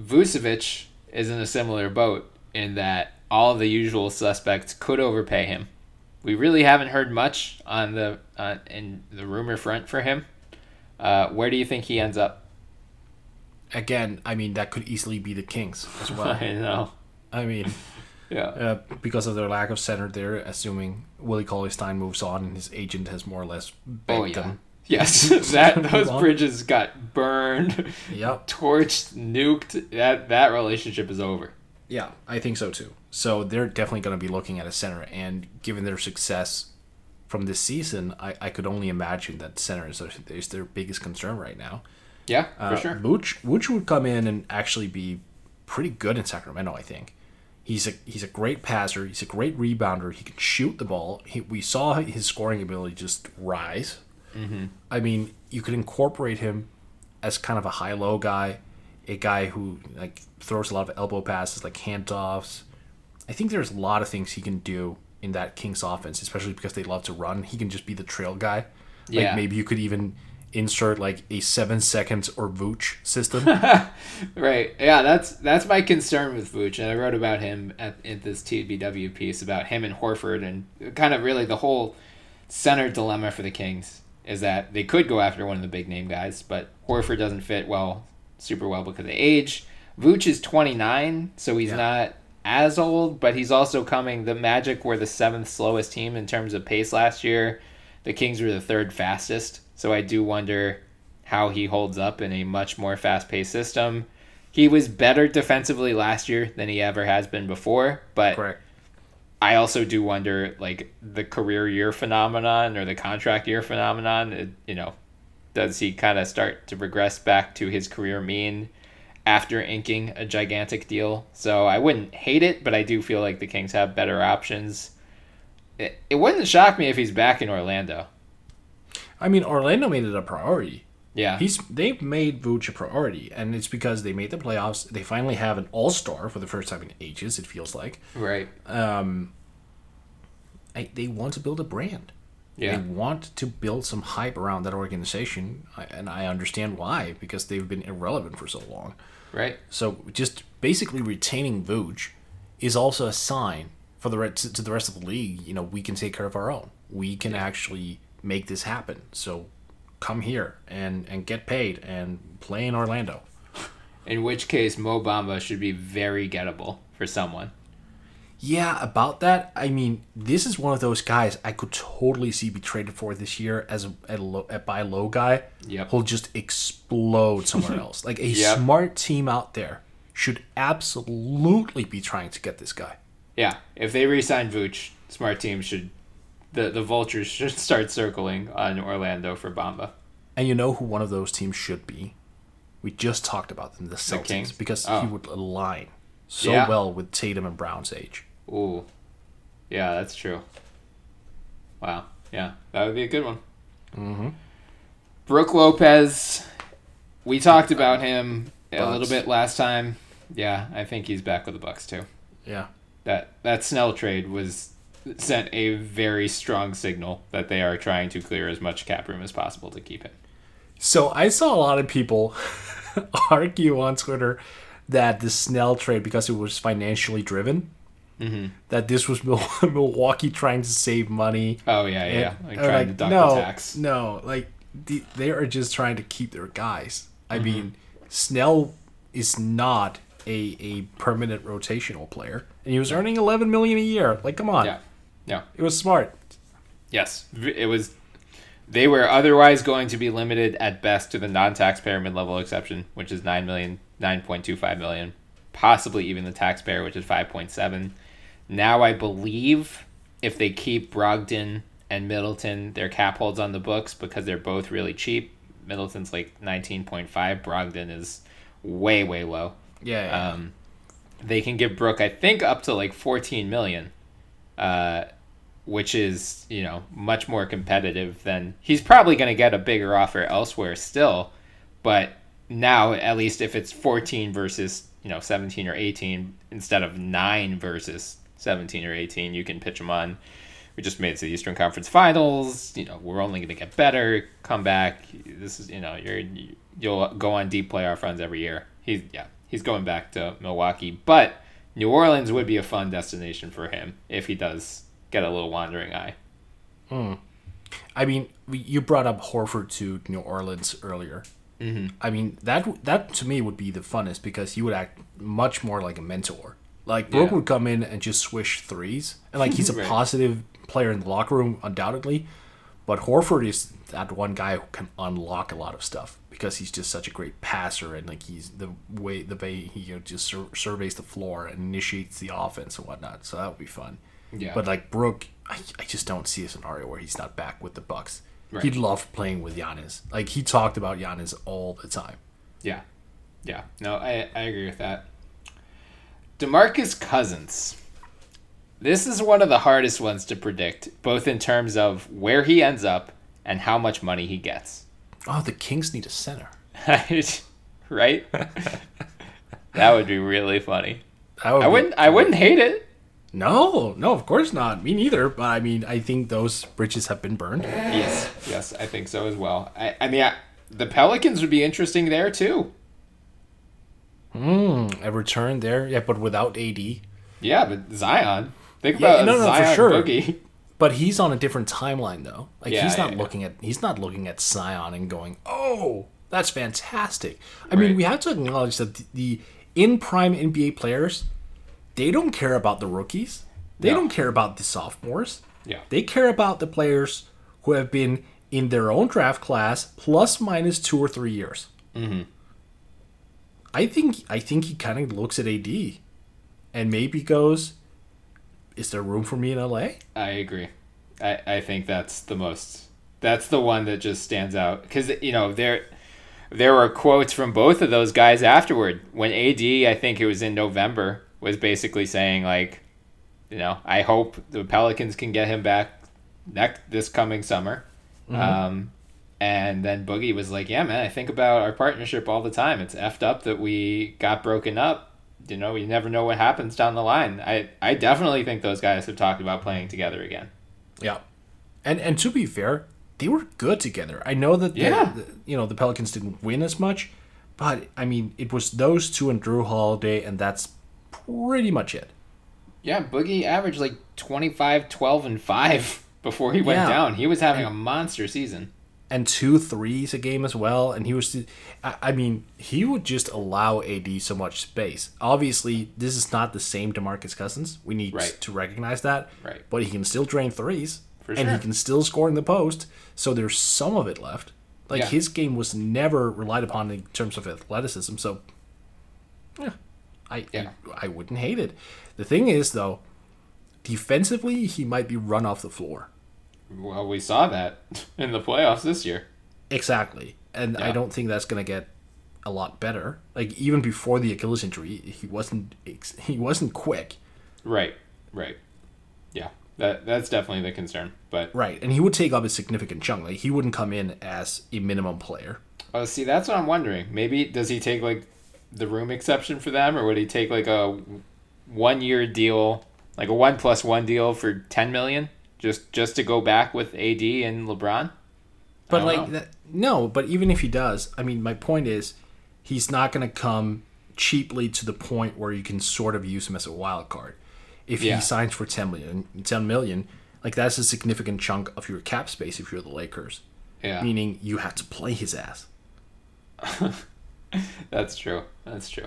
Vucevic is in a similar boat in that all the usual suspects could overpay him, we really haven't heard much on the uh, in the rumor front for him. Uh, where do you think he ends up? Again, I mean that could easily be the Kings as well. I know. I mean, Yeah. uh, because of their lack of center there, assuming Willie Cauley Stein moves on and his agent has more or less begged oh yeah. him. Yes, that those bridges got burned, Yep. torched, nuked. That that relationship is over. Yeah, I think so too. So they're definitely going to be looking at a center, and given their success from this season, I, I could only imagine that center is, is their biggest concern right now. Yeah, for Uh, sure. Vooch, Vooch would come in and actually be pretty good in Sacramento. I think he's a he's a great passer. He's a great rebounder. He can shoot the ball. He, we saw his scoring ability just rise. Mm-hmm. I mean, you could incorporate him as kind of a high low guy, a guy who like throws a lot of elbow passes, like handoffs. I think there's a lot of things he can do in that Kings offense, especially because they love to run. He can just be the trail guy. Like Yeah. maybe you could even insert like a seven seconds or Vooch system. Right. Yeah, that's that's my concern with Vooch, and I wrote about him at in this TBW piece about him and Horford, and kind of really the whole center dilemma for the Kings is that they could go after one of the big name guys, but Horford doesn't fit well, super well because of age. Vooch is twenty nine, so he's not as old, but he's also coming. The Magic were the seventh slowest team in terms of pace last year. The Kings were the third fastest, so I do wonder how he holds up in a much more fast paced system. He was better defensively last year than he ever has been before, but Correct. I also do wonder like the career year phenomenon or the contract year phenomenon, it, you know, does he kind of start to regress back to his career mean after inking a gigantic deal? So I wouldn't hate it, but I do feel like the Kings have better options. It, it wouldn't shock me if he's back in Orlando. I mean, Orlando made it a priority. Yeah. He's they've made Vooch a priority, and it's because they made the playoffs. They finally have an All Star for the first time in ages. It feels like right. Um, I, they want to build a brand. Yeah. They want to build some hype around that organization, and I understand why because they've been irrelevant for so long. Right. So just basically retaining Vooch is also a sign for the re- to to the rest of the league. You know, we can take care of our own. We can actually make this happen. So come here and and get paid and play in Orlando. In which case, Mo Bamba should be very gettable for someone. Yeah, about that. I mean, this is one of those guys I could totally see be traded for this year as a, a, low, a buy low guy. Yep. He'll just explode somewhere else. Like a Yep. smart team out there should absolutely be trying to get this guy. Yeah, if they re-sign Vooch, smart teams should the the vultures should start circling on Orlando for Bamba. And you know who one of those teams should be? We just talked about them, the Celtics, Kings? because Oh. he would align so Yeah. well with Tatum and Brown's age. Ooh, yeah, that's true. Wow, yeah, that would be a good one. Mm-hmm. Brook Lopez, we talked about him a little bit last time. Yeah, I think he's back with the Bucks too. Yeah. That that Snell trade was sent a very strong signal that they are trying to clear as much cap room as possible to keep him. So I saw a lot of people argue on Twitter that the Snell trade, because it was financially driven, Mm-hmm. that this was Milwaukee trying to save money. Oh yeah, yeah. And- like trying to duck no, the tax. No, like the, they are just trying to keep their guys. I Mm-hmm. mean, Snell is not a, a permanent rotational player, and he was earning eleven million a year. Like, come on, Yeah, yeah. it was smart. Yes, it was. They were otherwise going to be limited at best to the non-taxpayer mid-level exception, which is nine million, nine point two five million, possibly even the taxpayer, which is five point seven. Now I believe if they keep Brogdon and Middleton, their cap holds on the books because they're both really cheap. Middleton's like nineteen point five. Brogdon is way way low. Yeah, yeah. Um, they can give Brook, I think, up to like 14 million, uh, which is you know much more competitive than he's probably going to get a bigger offer elsewhere still, but now at least if it's 14 versus you know 17 or 18 instead of nine versus 17 or 18, you can pitch them on. We just made it to the Eastern Conference Finals. You know, we're only going to get better. Come back. This is you know you're you'll go on deep playoff runs every year. He's yeah he's going back to Milwaukee, but New Orleans would be a fun destination for him if he does get a little wandering eye. I mean, you brought up Horford to New Orleans earlier. Mm-hmm. I mean, that that to me would be the funnest because he would act much more like a mentor. Like Brook Yeah. would come in and just swish threes, and like he's a Right. positive player in the locker room, undoubtedly. But Horford is that one guy who can unlock a lot of stuff because he's just such a great passer and like he's the way the way he you know, just sur- surveys the floor and initiates the offense and whatnot. So that would be fun. Yeah. But like Brook, I, I just don't see a scenario where he's not back with the Bucks. Right. He'd love playing with Giannis. Like he talked about Giannis all the time. Yeah. Yeah. No, I, I agree with that. Demarcus Cousins. This is one of the hardest ones to predict, both in terms of where he ends up and how much money he gets. Oh, the Kings need a center. right? that would be really funny. Would I wouldn't I wouldn't hate it. No, no, of course not. Me neither. But I mean, I think those bridges have been burned. Yes. Yes, I think so as well. I, I mean I, the Pelicans would be interesting there too. Hmm, a return there, yeah, but without AD. Yeah, but Zion. Think Yeah, about no, no, for Zion sure. Boogie. But he's on a different timeline though. Like Yeah, he's not yeah, yeah. looking at he's not looking at Zion and going, "Oh, that's fantastic." I mean, we have to acknowledge that the, the in prime NBA players, they don't care about the rookies. They No. don't care about the sophomores. Yeah. They care about the players who have been in their own draft class plus minus two or three years. Mm-hmm. I think I think he kind of looks at AD, and maybe goes, "Is there room for me in LA?" I agree. I, I think that's the most. That's the one that just stands out because you know there there were quotes from both of those guys afterward when AD I think it was in November was basically saying like, you know, I hope the Pelicans can get him back next this coming summer. Um, and then Boogie was like, "Yeah, man, I think about our partnership all the time. It's effed up that we got broken up. You know, you never know what happens down the line. I I definitely think those guys have talked about playing together again. Yeah, and and to be fair, they were good together. I know that the, Yeah. the- you know the Pelicans didn't win as much, but I mean it was those two and Jrue Holiday, and that's pretty much it. Yeah, Boogie averaged like 25, 12, and 5 before he went Yeah. down. He was having a monster season. And two threes a game as well, and he was. I mean, he would just allow AD so much space. Obviously, this is not the same Demarcus Cousins. We need Right. to recognize that. Right. But he can still drain threes, For and he can still score in the post. So there's some of it left. Like Yeah. his game was never relied upon in terms of athleticism. So, yeah, I Yeah. I, I wouldn't hate it. The thing is, though, defensively, he might be run off the floor. Well, we saw that in the playoffs this year. Exactly. And I don't think that's going to get a lot better. Like even before the Achilles injury, he wasn't he wasn't quick. Right, right. Yeah, that that's definitely the concern. But Right. And he would take up a significant chunk. Like he wouldn't come in as a minimum player. oh, see, that's what I'm wondering. Maybe does he take like the room exception for them, or would he take like a one year deal, like a one plus one deal for ten million, just just to go back with AD and LeBron? But like that, no, but even if he does, I mean my point is he's not going to come cheaply to the point where you can sort of use him as a wild card. If Yeah. he signs for 10 million, 10 million, like that's a significant chunk of your cap space if you're the Lakers. Yeah, Meaning you have to play his ass. that's true. That's true.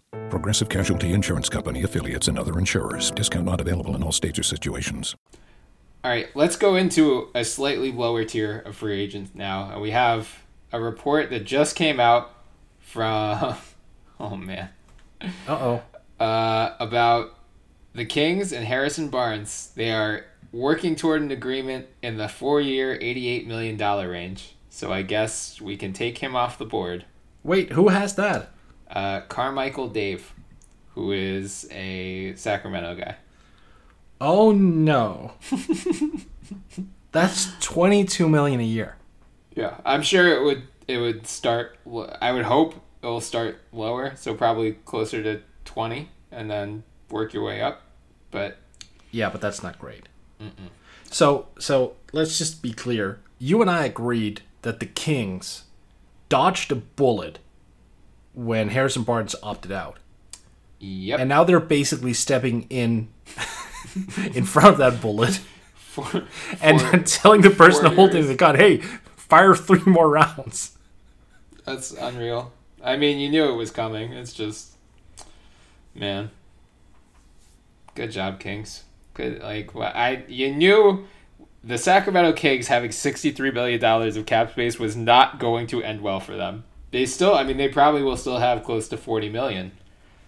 Progressive Casualty Insurance Company affiliates and other insurers. Discount not available in all states or situations. All right, let's go into a slightly lower tier of free agents now. And we have a report that just came out from, oh man, Uh oh. uh, about the Kings and Harrison Barnes. They are working toward an agreement in the four year, $88 million range. So I guess we can take him off the board. Wait, who has that? Uh, Carmichael Dave, who is a Sacramento guy. Oh no. That's 22 million a year. Yeah, I'm sure it would it would start. I would hope it will start lower, so probably closer to twenty, and then work your way up. But Yeah, but that's not great. So, so let's just be clear. You and I agreed that the Kings dodged a bullet when Harrison Barnes opted out, yep, and now they're basically stepping in in front of that bullet for, and for- then telling the person holding the gun, "Hey, fire three more rounds." that's unreal. I mean, you knew it was coming. It's just, man, good job, Kings. Good, like wha- I you knew. The Sacramento Kings having $63 billion of cap space was not going to end well for them. They still, I mean, they probably will still have close to 40 million.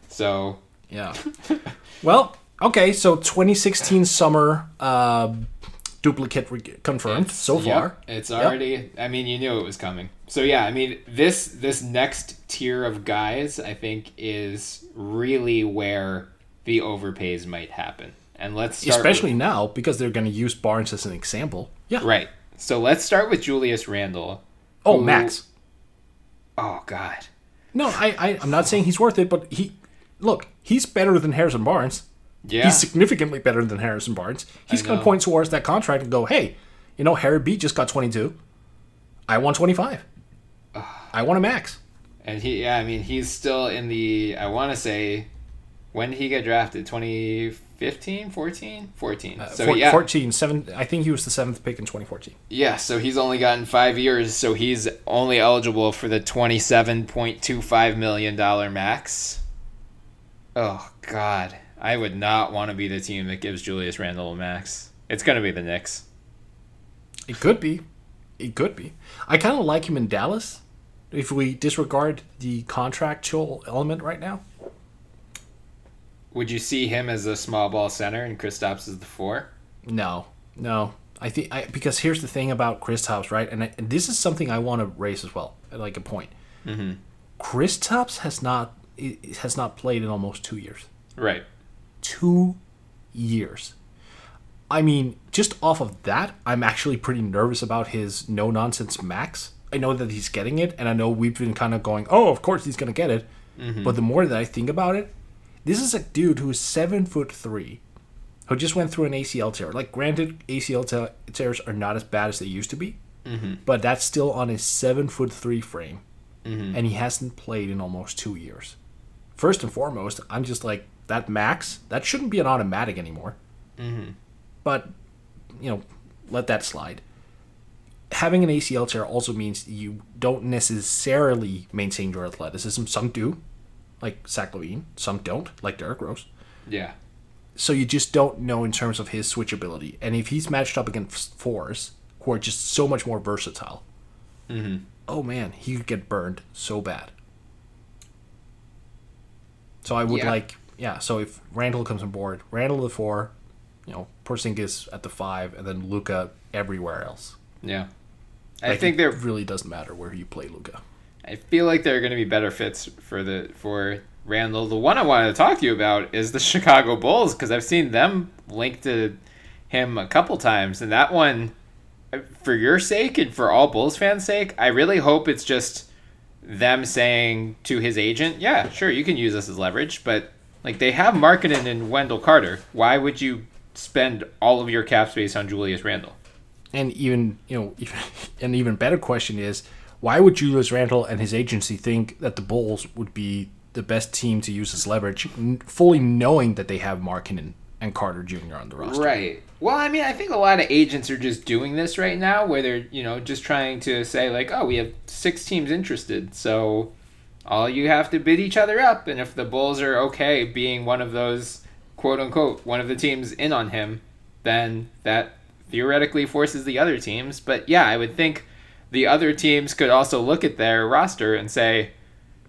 So, Yeah. well, okay. So 2016 summer uh, duplicate re- confirmed so Yep, far. it's Yep. already. I mean, you knew it was coming. So yeah, I mean, this this next tier of guys, I think, is really where the overpays might happen. And let's start Especially with- now because they're going to use Barnes as an example. Yeah. right. So let's start with Julius Randle Oh, who- Max. Oh God. No, I, I I'm not saying he's worth it, but he look he's better than Harrison Barnes. Yeah. He's significantly better than Harrison Barnes. He's going to point towards that contract and go, hey, you know, Harry B just got 22. I want 25. I want a max. and he, yeah, I mean, he's still in the. I want to say, when did he get drafted? 2015, 14, 14. so Uh, Four- yeah, 14, seven. I think he was the seventh pick in 2014. Yeah, so he's only gotten five years, so he's only eligible for the twenty-seven point two five million dollar max. Oh God, I would not want to be the team that gives Julius Randle a max. It's gonna be the Knicks. It could be. It could be. I kind of like him in Dallas. If we disregard the contractual element right now, Would you see him as a small ball center and Kristaps as the four? no, no. I think I, because here's the thing about Kristaps, right? And, I, and this is something I want to raise as well, like a point. Mm-hmm. Kristaps has not has not played in almost two years. Right. Two years. I mean, just off of that, I'm actually pretty nervous about his no nonsense max. I know that he's getting it, and I know we've been kind of going, oh, of course he's gonna get it. But the more that I think about it, this is a dude who is seven foot three, who just went through an ACL tear. Like, granted, ACL te- tears are not as bad as they used to be, mm-hmm. but that's still on his seven foot three frame, mm-hmm. and he hasn't played in almost two years. First and foremost, I'm just like that max. That shouldn't be an automatic anymore. Mm-hmm. But you know, let that slide. Having an ACL tear also means you don't necessarily maintain your athleticism. Some do, like Zach LaVine. Some don't, like Derrick Rose. Yeah. So you just don't know in terms of his switchability. And if he's matched up against fours who are just so much more versatile, Mm-hmm. oh man, he could get burned so bad. So I would Yeah. like, yeah. So if Randle comes on board, Randle the four, you know, Porzingis at the five, and then Luka everywhere else. Yeah. I Like, think it they're really doesn't matter where you play Luka. I feel like there are going to be better fits for the for Randle. The one I wanted to talk to you about is the Chicago Bulls because I've seen them linked to him a couple times, and that one, uh, for your sake and for all Bulls fans' sake, I really hope it's just them saying to his agent, "Yeah, sure, you can use this as leverage," but like they have Markkanen and Wendell Carter. Why would you spend all of your cap space on Julius Randle? And even you know, even, an even better question is why would Julius Randle and his agency think that the Bulls would be the best team to use as leverage, fully knowing that they have Markkanen and Carter Jr. on the roster? Right. Well, I mean, I think a lot of agents are just doing this right now, where they're you know just trying to say like, oh, we have six teams interested, so all you have to bid each other up, and if the Bulls are okay being one of those quote unquote one of the teams in on him, then that theoretically forces the other teams. But yeah, I would think the other teams could also look at their roster and say,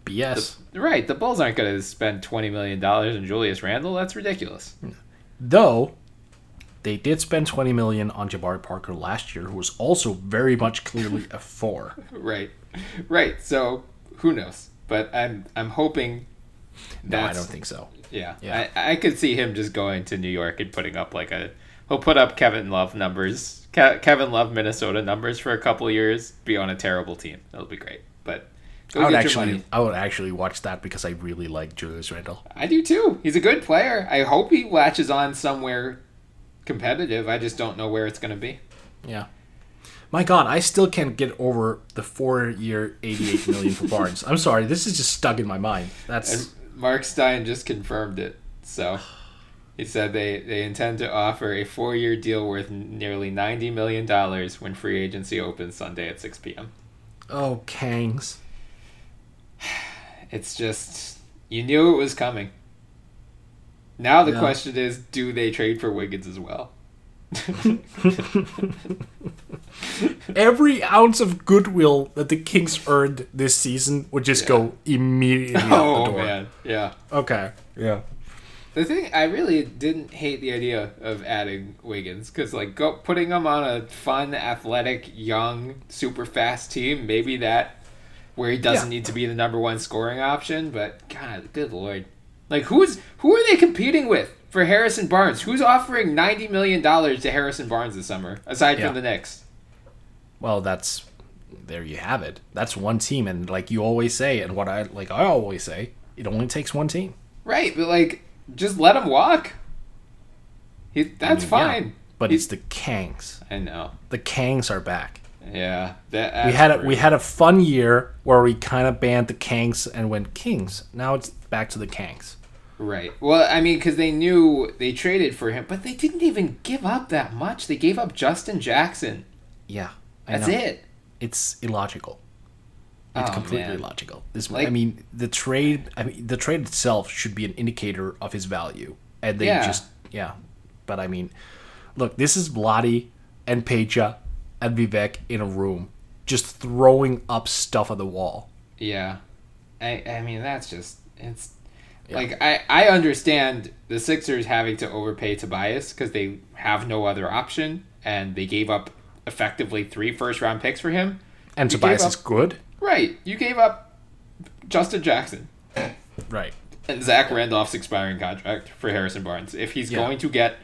BS. right, the Bulls aren't going to spend $20 million on Julius Randle. That's ridiculous. Though they did spend 20 million on Jabari Parker last year, who was also very much clearly a four. Right. Right. So who knows? But I'm I'm hoping No, I don't think so. Yeah, Yeah. I, I could see him just going to New York and putting up like a. He'll put up Kevin Love numbers, Ke- Kevin Love Minnesota numbers for a couple years. Be on a terrible team. That'll be great. But I would actually. I would actually watch that because I really like Julius Randle. I do too. He's a good player. I hope he latches on somewhere competitive. I just don't know where it's going to be. Yeah. My God, I still can't get over the four-year, eighty-eight million for Barnes. I'm sorry, this is just stuck in my mind. That's And Mark Stein just confirmed it. So he said they, they intend to offer a four year deal worth nearly $90 million when free agency opens Sunday at 6 p.m. oh, Kangs. It's just, you knew it was coming. Now the Yeah. question is do they trade for Wiggins as well? Every ounce of goodwill that the Kings earned this season would just go immediately out the Oh, door. man. Yeah. Okay. Yeah. The thing, I really didn't hate the idea of adding Wiggins because, like, go putting him on a fun, athletic, young, super fast team. Maybe that where he doesn't Yeah. need to be the number one scoring option. But God, good lord, like who's who are they competing with for Harrison Barnes? Who's offering ninety million dollars to Harrison Barnes this summer aside Yeah. from the Knicks? Well, that's there you have it. That's one team, and like you always say, and what I like I always say, it only takes one team. Right, but like, just let him walk. He, that's Yeah, fine. but He- it's the Kangs. I know. The Kangs are back. Yeah, that we had a, we had a fun year where we kind of banned the Kangs and went Kings. Now it's back to the Kangs. Right. Well, I mean, because they knew they traded for him, but they didn't even give up that much. They gave up Justin Jackson. Yeah, I That's know. it. It's illogical. It's Oh, completely man. illogical. This, Like- I mean, the trade. I mean, the trade itself should be an indicator of his value, and they Yeah. just yeah. But I mean, look, this is Vlade and Peja and Vivek in a room, just throwing up stuff on the wall. Yeah. I I mean, that's just it's like I I understand the Sixers having to overpay Tobias because they have no other option, and they gave up effectively three first round picks for him. And You Tobias is good, Right. You gave up Justin Jackson. right? and Zach Randolph's expiring contract for Harrison Barnes. If he's Yeah. going to get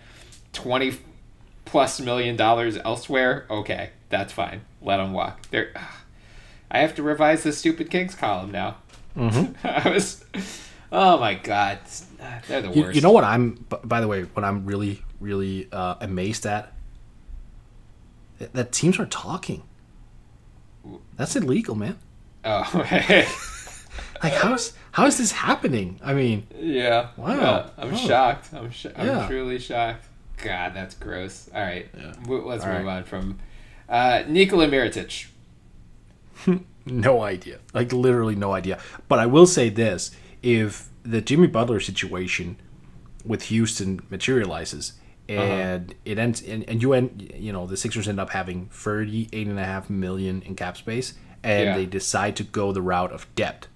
twenty plus million dollars elsewhere, okay, that's fine. Let him walk. There, I have to revise this stupid Kings column now. Mm-hmm. I was, oh my god, they're the You, worst. you know what I'm? By the way, what I'm really, really uh, amazed at that, that teams are talking. That's illegal, man. Oh, Like how's how is this happening? I mean, yeah. Wow. Yeah, I'm Oh. shocked. I'm sh- I'm Yeah. truly shocked. God, that's gross. All right, w- let's All move right. on from uh, Nikola Mirotic. no idea. Like literally no idea. But I will say this: if the Jimmy Butler situation with Houston materializes and it ends and, and you end you know the Sixers end up having 38 and a half million in cap space and Yeah. they decide to go the route of debt.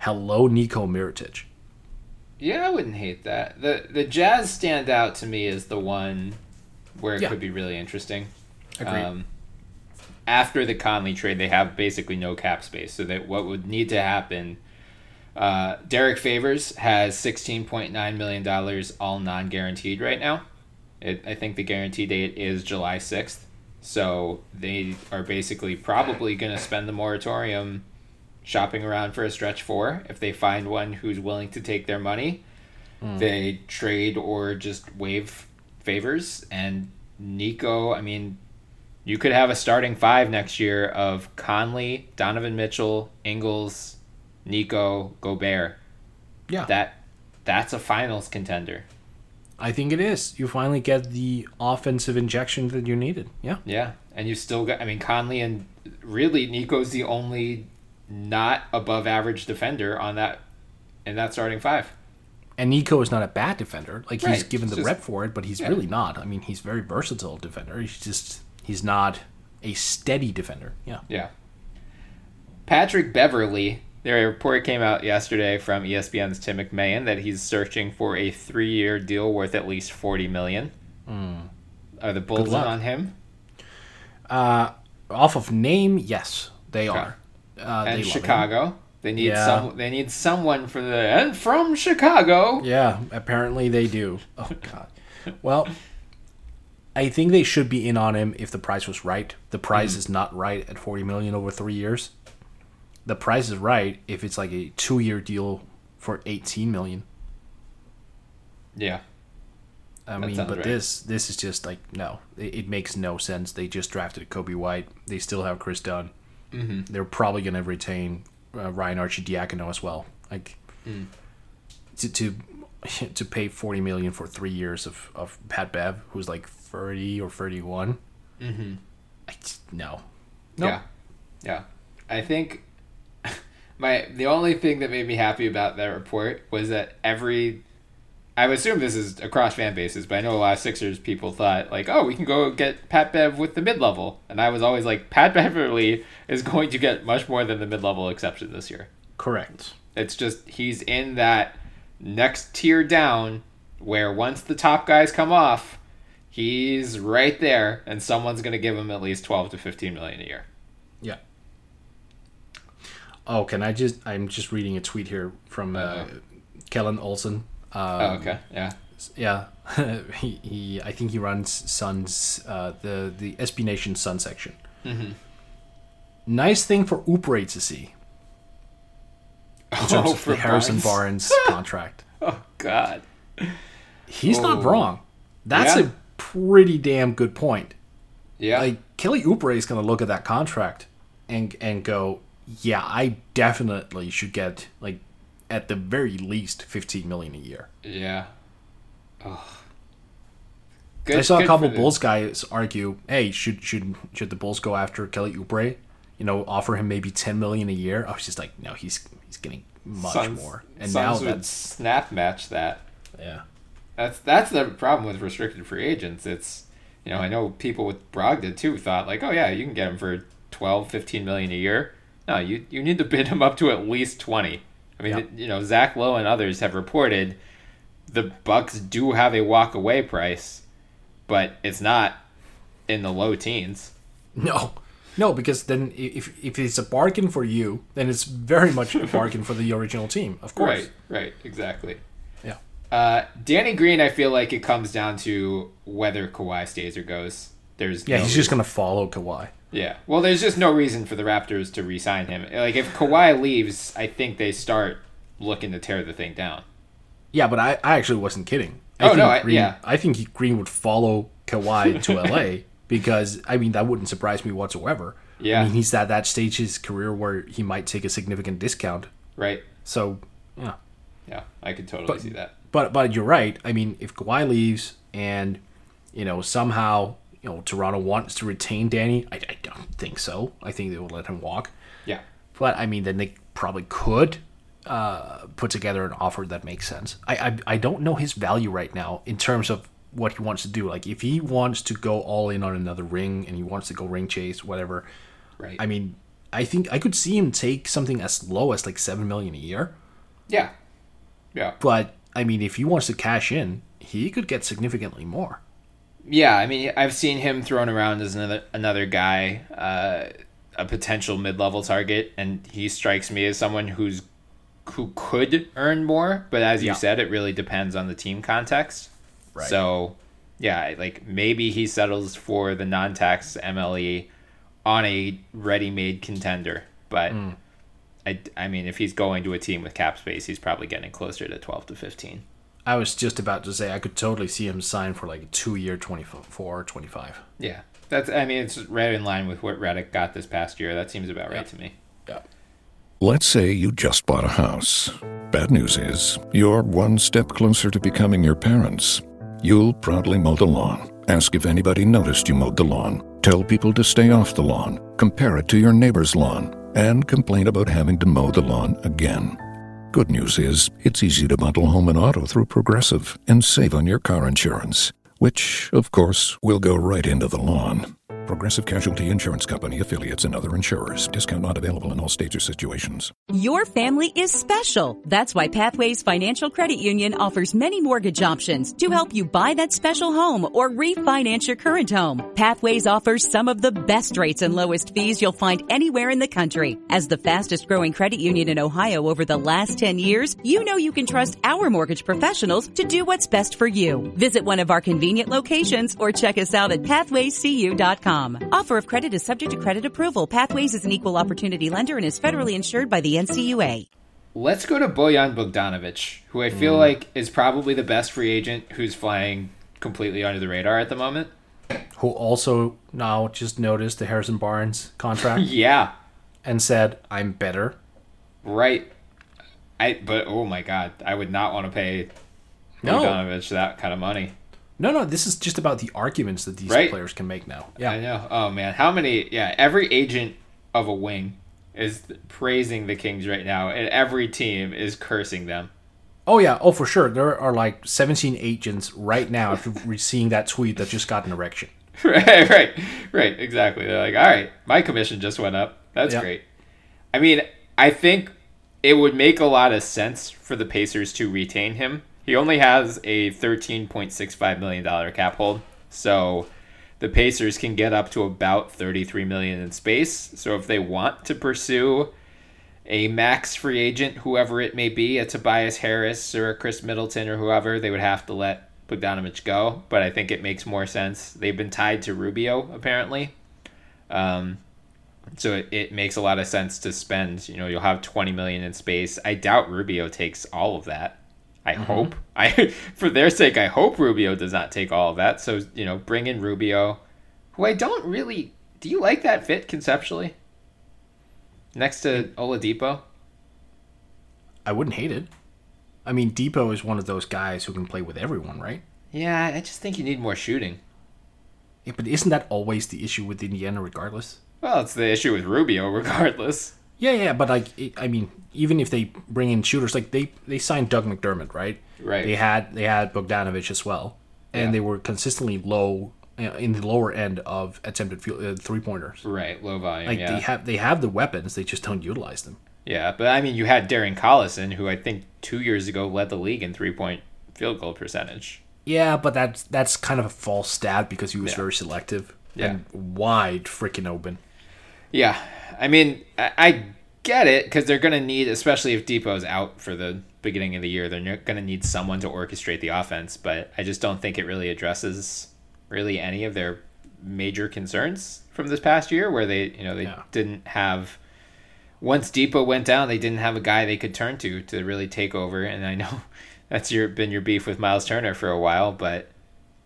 Hello Nico Mirotic. Yeah, I wouldn't hate that. the The Jazz stand out to me as the one where it Yeah. could be really interesting. Agreed. Um, after the Conley trade, they have basically no cap space. So that what would need to happen. Uh, Derrick Favors has sixteen point nine million dollars, all non guaranteed right now. It, I think the guarantee date is July sixth. So they are basically probably going to spend the moratorium shopping around for a stretch four. If they find one who's willing to take their money, hmm. they trade or just waive Favors. And Nico, I mean, you could have a starting five next year of Conley, Donovan Mitchell, Ingles, Nico, Gobert. Yeah. That that's a finals contender. I think it is. You finally get the offensive injection that you needed. Yeah. Yeah, and you still got. I mean, Conley and really Nico's the only not above average defender on that in that starting five. and Nico is not a bad defender. Like he's Right, given the just- rep for it, but he's yeah. really not. I mean, he's very versatile defender. He's just he's not a steady defender. Yeah. Yeah. Patrick Beverley. Their report came out yesterday from ESPN's Tim McMahon that he's searching for a three-year deal worth at least forty million. Hmm. Are the Bulls on him? Uh, off of name, yes, they Okay. are. Uh, and him. Chicago. They need Yeah. some. They need someone for the and from Chicago. Yeah, apparently they do. Oh god. Well, I think they should be in on him if the price was right. The price hmm. is not right at 40 million over 3 years. The price is right if it's like a 2-year deal for 18 million. Yeah. I That mean, but right. this this is just like no, it, it makes no sense. They just drafted Coby White. They still have Kris Dunn. Mm-hmm. They're probably going to retain uh, Ryan Arcidiacono as well. Like Mm. to to to pay forty million for three years of of Pat Bev, who's like thirty or thirty one. Mm-hmm. I no, no. Yeah. Yeah. I think my the only thing that made me happy about that report was that every I would assume this is across fan bases, but I know a lot of Sixers people thought like, oh, we can go get Pat Bev with the mid level, and I was always like, Pat Beverley is going to get much more than the mid level exception this year. correct. It's just he's in that next tier down where once the top guys come off, he's right there, and someone's going to give him at least twelve to fifteen million a year. Yeah. Oh, can I just? I'm just reading a tweet here from uh, Uh-oh. Kellan Olson. Uh, oh, okay, yeah. Yeah, he, he I think he runs Suns uh, the the SB Nation Sun section. Mm-hmm. Nice thing for Oubre to see in terms Oh, of for the Harrison Barnes. Barnes contract. Oh God. He's not Oh. wrong. That's Yeah. a pretty damn good point. Yeah. Like Kelly Oubre is going to look at that contract and and go, yeah, I definitely should get like at the very least 15 million a year. yeah. Oh. I saw a couple Bulls guys argue, "Hey, should should should the Bulls go after Kelly Oubre? You know, offer him maybe ten million a year?" I was just like, "No, he's he's getting much Suns- more." And Suns now would that's snap match that. yeah, That's that's the problem with restricted free agents. It's you know I know people with Brogdon too thought like oh yeah you can get him for 12, 15 million a year. No, you you need to bid him up to at least twenty. I mean Yeah. you know Zach Lowe and others have reported the Bucks do have a walk away price, but it's not in the low teens. no, no, because then if if it's a bargain for you, then it's very much a bargain for the original team, of course. Right, right, exactly. Yeah, Uh, Danny Green, I feel like it comes down to whether Kawhi stays or goes. There's yeah, no he's just gonna follow Kawhi. Yeah. Well, there's just no reason for the Raptors to re-sign him. Like if Kawhi leaves, I think they start looking to tear the thing down. Yeah, but I, I actually wasn't kidding. I Oh, think no, I- Green, yeah. I think Green would follow Kawhi to LA because I mean that wouldn't surprise me whatsoever. Yeah. I mean he's at that stage in his career where he might take a significant discount. Right. So yeah, Yeah, I could totally But- see that. but but you're right. I mean if Kawhi leaves and you know somehow you know Toronto wants to retain Danny, I, I don't think so. I think they will let him walk. Yeah. But I mean, then they probably could uh, put together an offer that makes sense. I, I I don't know his value right now in terms of what he wants to do. Like if he wants to go all in on another ring and he wants to go ring chase, whatever. Right. I mean, I think I could see him take something as low as like seven million a year. yeah. Yeah. But I mean, if he wants to cash in, he could get significantly more. Yeah, I mean, I've seen him thrown around as another another guy, uh, a potential mid-level target, and he strikes me as someone who's who could earn more. But as you Yeah. said, it really depends on the team context. Right. So, yeah, like maybe he settles for the non-tax MLE on a ready-made contender, but. I, I mean, if he's going to a team with cap space, he's probably getting closer to 12 to 15. I was just about to say I could totally see him sign for like a two year 24, 25. Yeah. That's, I mean, it's right in line with what Redick got this past year. That seems about right to me. Yeah. Let's say you just bought a house. Bad news is, you're one step closer to becoming your parents. You'll proudly mow the lawn. Ask if anybody noticed you mowed the lawn. Tell people to stay off the lawn. Compare it to your neighbor's lawn. And complain about having to mow the lawn again. Good news is, it's easy to bundle home and auto through Progressive and save on your car insurance, which, of course, will go right into the lawn. Progressive Casualty Insurance Company affiliates and other insurers. Discount not available in all states or situations. Your family is special. That's why Pathways Financial Credit Union offers many mortgage options to help you buy that special home or refinance your current home. Pathways offers some of the best rates and lowest fees you'll find anywhere in the country. As the fastest growing credit union in Ohio over the last 10 years, you know you can trust our mortgage professionals to do what's best for you. Visit one of our convenient locations or check us out at pathwayscu.com. Offer of credit is subject to credit approval. Pathways is an equal opportunity lender and is federally insured by the NCUA. Let's go to Bojan Bogdanovic, who I feel hmm. like is probably the best free agent who's flying completely under the radar at the moment. Who also now just noticed the Harrison Barnes contract Yeah, and said, I'm better. right. I but oh my god, I would not want to pay No. Bogdanovic that kind of money. No, no, this is just about the arguments that these Right. players can make now. Yeah, I know. Oh man, how many? Yeah, every agent of a wing is praising the Kings right now, and every team is cursing them. Oh, yeah. Oh, for sure. There are like 17 agents right now after seeing that tweet that just got an erection. right, right, right. Exactly. They're like, all right, my commission just went up. That's Yeah. great. I mean, I think it would make a lot of sense for the Pacers to retain him. He only has a thirteen point six five million dollar cap hold, so the Pacers can get up to about thirty three million in space. So if they want to pursue a max free agent, whoever it may be, a Tobias Harris or a Khris Middleton or whoever, they would have to let Bogdanovic go. But I think it makes more sense. They've been tied to Rubio apparently, um, so it, it makes a lot of sense to spend. You know, you'll have twenty million in space. I doubt Rubio takes all of that. I mm-hmm. hope. I for their sake, I hope Rubio does not take all of that. So you know, bring in Rubio, who I don't really. Do you like that fit conceptually? Next to Oladipo. I wouldn't hate it. I mean, Dipo is one of those guys who can play with everyone, right? Yeah, I just think you need more shooting. Yeah, but isn't that always the issue with Indiana, regardless? Well, it's the issue with Rubio, regardless. Yeah, yeah, but like, it, I mean, even if they bring in shooters, like they they signed Doug McDermott, right? Right. They had they had Bogdanovic as well, and Yeah. they were consistently low in the lower end of attempted field, uh, three pointers. Right, low volume. Like yeah. they have they have the weapons, they just don't utilize them. Yeah, but I mean, you had Darren Collison, who I think two years ago led the league in three point field goal percentage. Yeah, but that's that's kind of a false stat because he was Yeah. very selective Yeah. and wide freaking open. Yeah, I mean, I, I get it because they're going to need, especially if Dipo's out for the beginning of the year, they're going to need someone to orchestrate the offense. But I just don't think it really addresses really any of their major concerns from this past year, where they, you know, they Yeah. didn't have. Once Depot went down, they didn't have a guy they could turn to to really take over. And I know that's your been your beef with Myles Turner for a while, but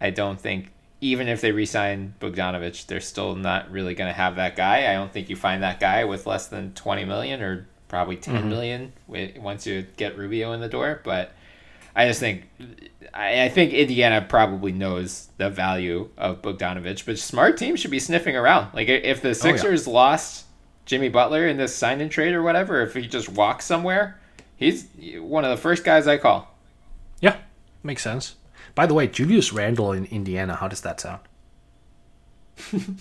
I don't think even if they re-sign Bogdanovic, they're still not really going to have that guy. I don't think you find that guy with less than 20 million or probably 10 mm-hmm. million wi- once you get Rubio in the door. But I just think I, I think Indiana probably knows the value of Bogdanovic, but smart teams should be sniffing around. Like if the oh, Sixers lost Jimmy Butler in this sign and trade or whatever, if he just walks somewhere, he's one of the first guys I call. Yeah, makes sense. By the way, Julius Randle in Indiana, how does that sound?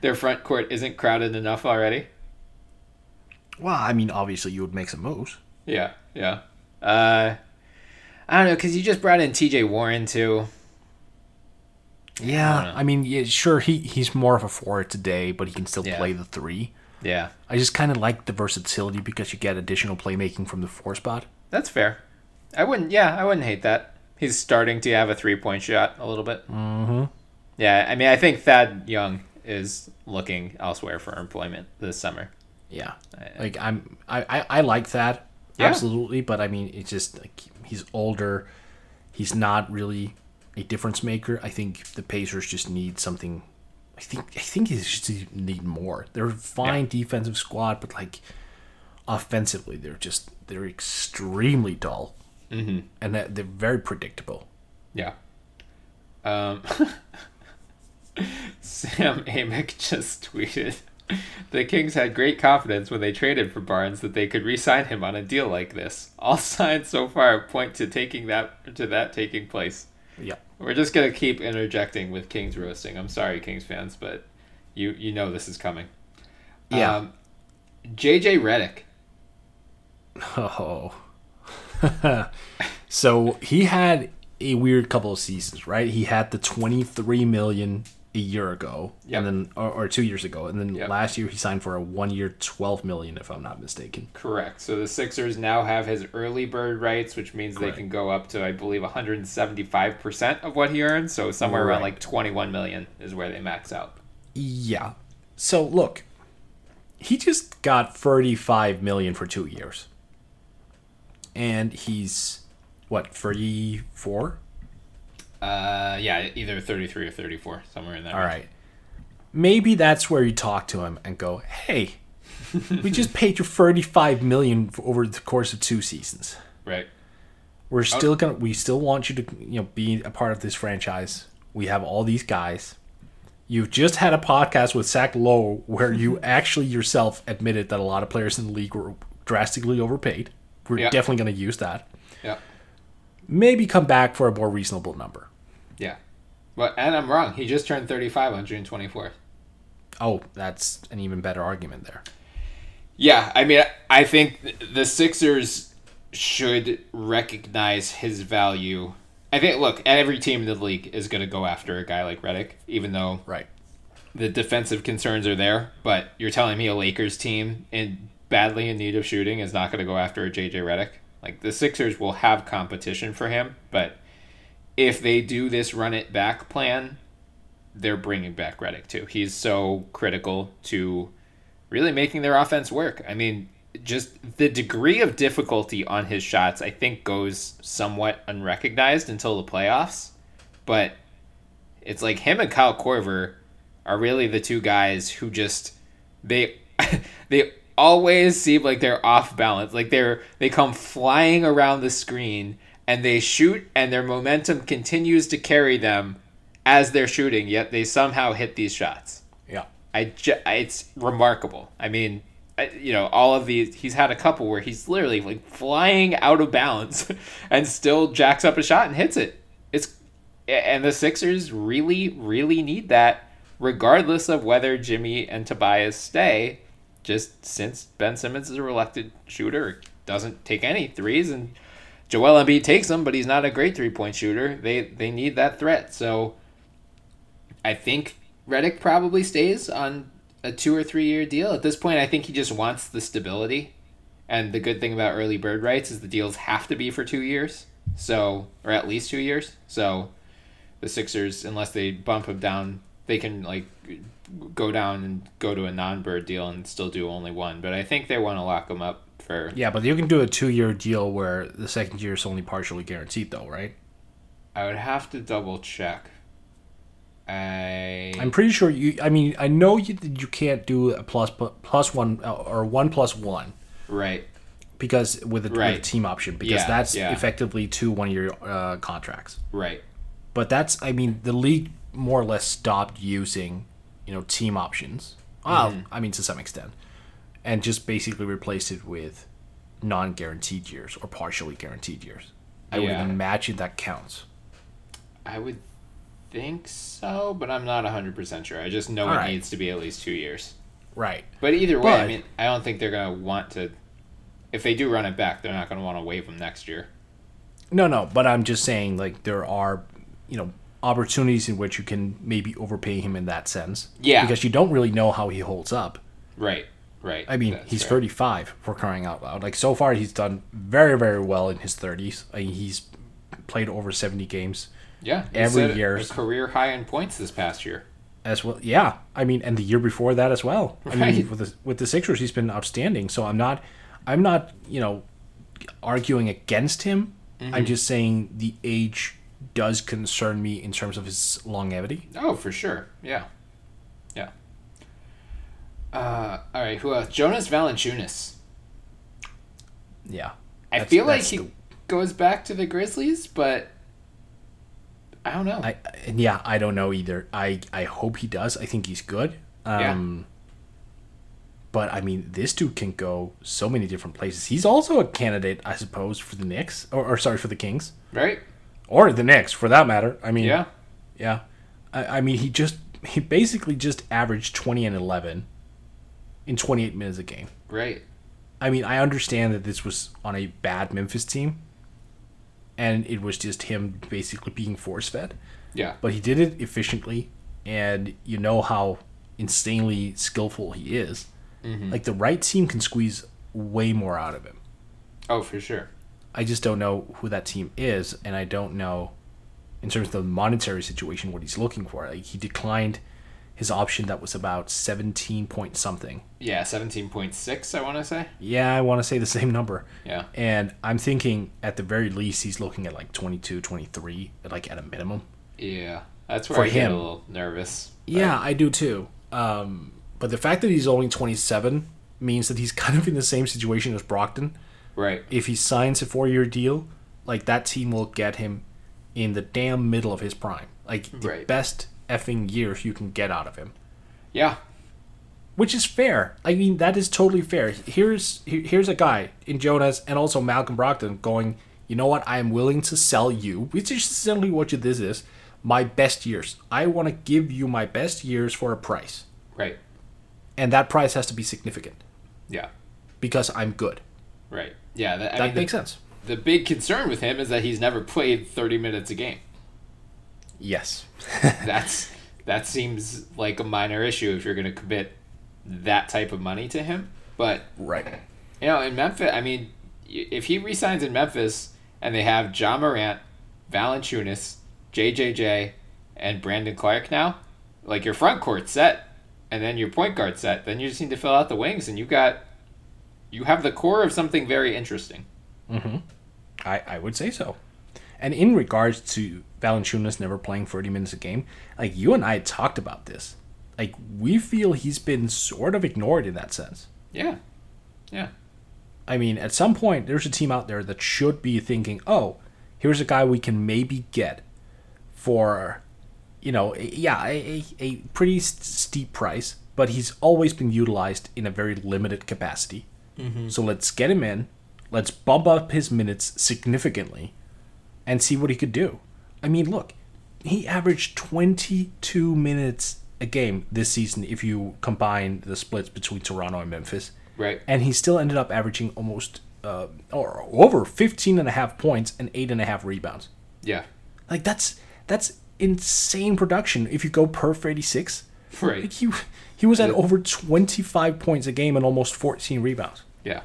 Their front court isn't crowded enough already. Well, I mean, obviously you would make some moves. Yeah, yeah. Uh, I don't know because you just brought in T.J. Warren too. Yeah, I mean, yeah, sure, he he's more of a forward today, but he can still Yeah. play the three. Yeah, I just kind of like the versatility because you get additional playmaking from the four spot. that's fair. I wouldn't. Yeah, I wouldn't hate that. He's starting to have a three point shot a little bit. Mm-hmm. Yeah, I mean, I think Thad Young is looking elsewhere for employment this summer. Yeah, like I'm, I, I, I like that Yeah. absolutely, but I mean, it's just like he's older. He's not really a difference maker. I think the Pacers just need something. I think I think they just need more. They're a fine defensive squad, but like offensively, they're just they're extremely dull, mm-hmm. and that- they're very predictable. Yeah. Um, Sam Amick just tweeted The Kings had great confidence when they traded for Barnes that they could re-sign him on a deal like this. All signs so far point to taking that to that taking place. Yeah. We're just gonna keep interjecting with Kings roasting. I'm sorry, Kings fans, but you you know this is coming. Yeah. Um, JJ Redick. Oh. so he had a weird couple of seasons, right? He had the 23 million a year ago, Yep. and then or, or two years ago, and then Yep. last year he signed for a one-year 12 million, if I'm not mistaken. Correct. So the Sixers now have his early bird rights, which means Correct. they can go up to I believe 175% of what he earns, so somewhere around like 21 million is where they max out. Yeah. So look, he just got 35 million for two years, and he's what 34. Uh yeah, either 33 or 34, somewhere in that. All range. right. Maybe that's where you talk to him and go, "Hey, we just paid you 35 million over the course of two seasons. Right. We're still gonna, we still want you to, you know, be a part of this franchise. We have all these guys. You've just had a podcast with Zach Lowe where you actually yourself admitted that a lot of players in the league were drastically overpaid. We're Yeah. definitely going to use that. Yeah. Maybe come back for a more reasonable number. Yeah. But and I'm wrong. He just turned 35 on June 24th. Oh, that's an even better argument there. Yeah, I mean, I think the Sixers should recognize his value. I think, look, every team in the league is going to go after a guy like Redick, even though Right. the defensive concerns are there. But you're telling me a Lakers team in badly in need of shooting is not going to go after a JJ Redick? Like the Sixers will have competition for him, but if they do this run it back plan, they're bringing back Redick too. He's so critical to really making their offense work. I mean, just the degree of difficulty on his shots, I think, goes somewhat unrecognized until the playoffs. But it's like him and Kyle Korver are really the two guys who just they they always seem like they're off balance. Like they're they come flying around the screen and they shoot and their momentum continues to carry them as they're shooting, yet they somehow hit these shots. Yeah. I ju- it's remarkable. I mean, I, you know, all of these. He's had a couple where he's literally like flying out of balance and still jacks up a shot and hits it. It's and the Sixers really, really need that, regardless of whether Jimmy and Tobias stay. Just since Ben Simmons is a reluctant shooter, doesn't take any threes, and Joel Embiid takes them, but he's not a great three point shooter. They they need that threat. So I think Redick probably stays on a two or three year deal. At this point, I think he just wants the stability. And the good thing about early bird rights is the deals have to be for two years, so or at least two years. So the Sixers, unless they bump him down, they can like go down and go to a non bird deal and still do only one. But I think they want to lock him up for Yeah, but you can do a two-year deal where the second year is only partially guaranteed, though, right? I would have to double check. I I'm pretty sure you. I mean, I know you you can't do a plus plus one uh, or one plus one right. because with a, with a team option because Yeah, that's yeah. effectively two one-year uh, contracts. Right. But that's I mean the league more or less stopped using you know team options. Well, Mm-hmm. I mean to some extent, and just basically replace it with non-guaranteed years or partially guaranteed years. I would Yeah. imagine that counts. I would think so, but I'm not 100% sure. I just know All it right. needs to be at least two years. Right. But either way, I mean, I don't think they're going to want to. If they do run it back, they're not going to want to waive them next year. No, no, but I'm just saying like there are, you know, opportunities in which you can maybe overpay him in that sense. Yeah. Because you don't really know how he holds up. Right, right. I mean, That's he's fair. 35 for crying out loud. Like so far he's done very very well in his 30s. I mean, he's played over 70 games Yeah, every year. Career high in points this past year. as well. Yeah. I mean, and the year before that as well. I mean, with the with the Sixers he's been outstanding. So I'm not I'm not, you know, arguing against him. Mm-hmm. I'm just saying the age does concern me in terms of his longevity. Oh, for sure. Yeah, yeah. Uh, all right. Who else? Jonas Valanciunas. Yeah. I feel like he the- goes back to the Grizzlies, but I don't know. I and yeah, I don't know either. I I hope he does. I think he's good. Um But I mean, this dude can go so many different places. He's also a candidate, I suppose, for the Knicks, or, or sorry, for the Kings, Right? Or the Knicks, for that matter. I mean, Yeah. yeah. I, I mean, he just he basically just averaged twenty and eleven in twenty eight minutes a game. Right. I mean, I understand that this was on a bad Memphis team, and it was just him basically being force fed. Yeah. But he did it efficiently, and you know how insanely skillful he is. Mm-hmm. Like the right team can squeeze way more out of him. Oh, for sure. I just don't know who that team is, and I don't know, in terms of the monetary situation, what he's looking for. Like he declined his option that was about seventeen point something. Yeah, 17.6, I want to say. Yeah, I want to say the same number. Yeah. And I'm thinking at the very least he's looking at like 22, 23, like at a minimum. Yeah. That's where For I get him. a little nervous. But- Yeah, I do too. Um, but the fact that he's only 27 means that he's kind of in the same situation as Brogdon. Right. If he signs a four year deal, like that team will get him in the damn middle of his prime. Like the Right. best effing years you can get out of him. Yeah. Which is fair. I mean, that is totally fair. Here's here's a guy in Jonas and also Malcolm Brogdon going, you know what? I am willing to sell you, which is essentially what you- this is, my best years. I want to give you my best years for a price. Right. And that price has to be significant Yeah. because I'm good. Right. Yeah. That, That mean, makes the, sense. The big concern with him is that he's never played 30 minutes a game. Yes. That's that seems like a minor issue if you're going to commit that type of money to him. But Right. you know, in Memphis, I mean, if he resigns in Memphis and they have Ja Morant, Valanciunas, JJJ, and Brandon Clarke now, like your front court set, and then your point guard set, then you just need to fill out the wings, and you got, you have the core of something very interesting. Hmm. I, I would say so. And in regards to Valanciunas never playing 30 minutes a game, like you and I talked about this. Like we feel he's been sort of ignored in that sense. Yeah, yeah, I mean, at some point, there's a team out there that should be thinking, oh, here's a guy we can maybe get for, you know, yeah, a, a, a pretty steep price, but he's always been utilized in a very limited capacity. So let's get him in, let's bump up his minutes significantly, and see what he could do. I mean, look, he averaged 22 minutes a game this season if you combine the splits between Toronto and Memphis right. and he still ended up averaging almost uh, or over 15 and a half points and eight and a half rebounds Yeah, like that's that's insane production if you go per 86 Right. like he, he was at over 25 points a game and almost 14 rebounds yeah,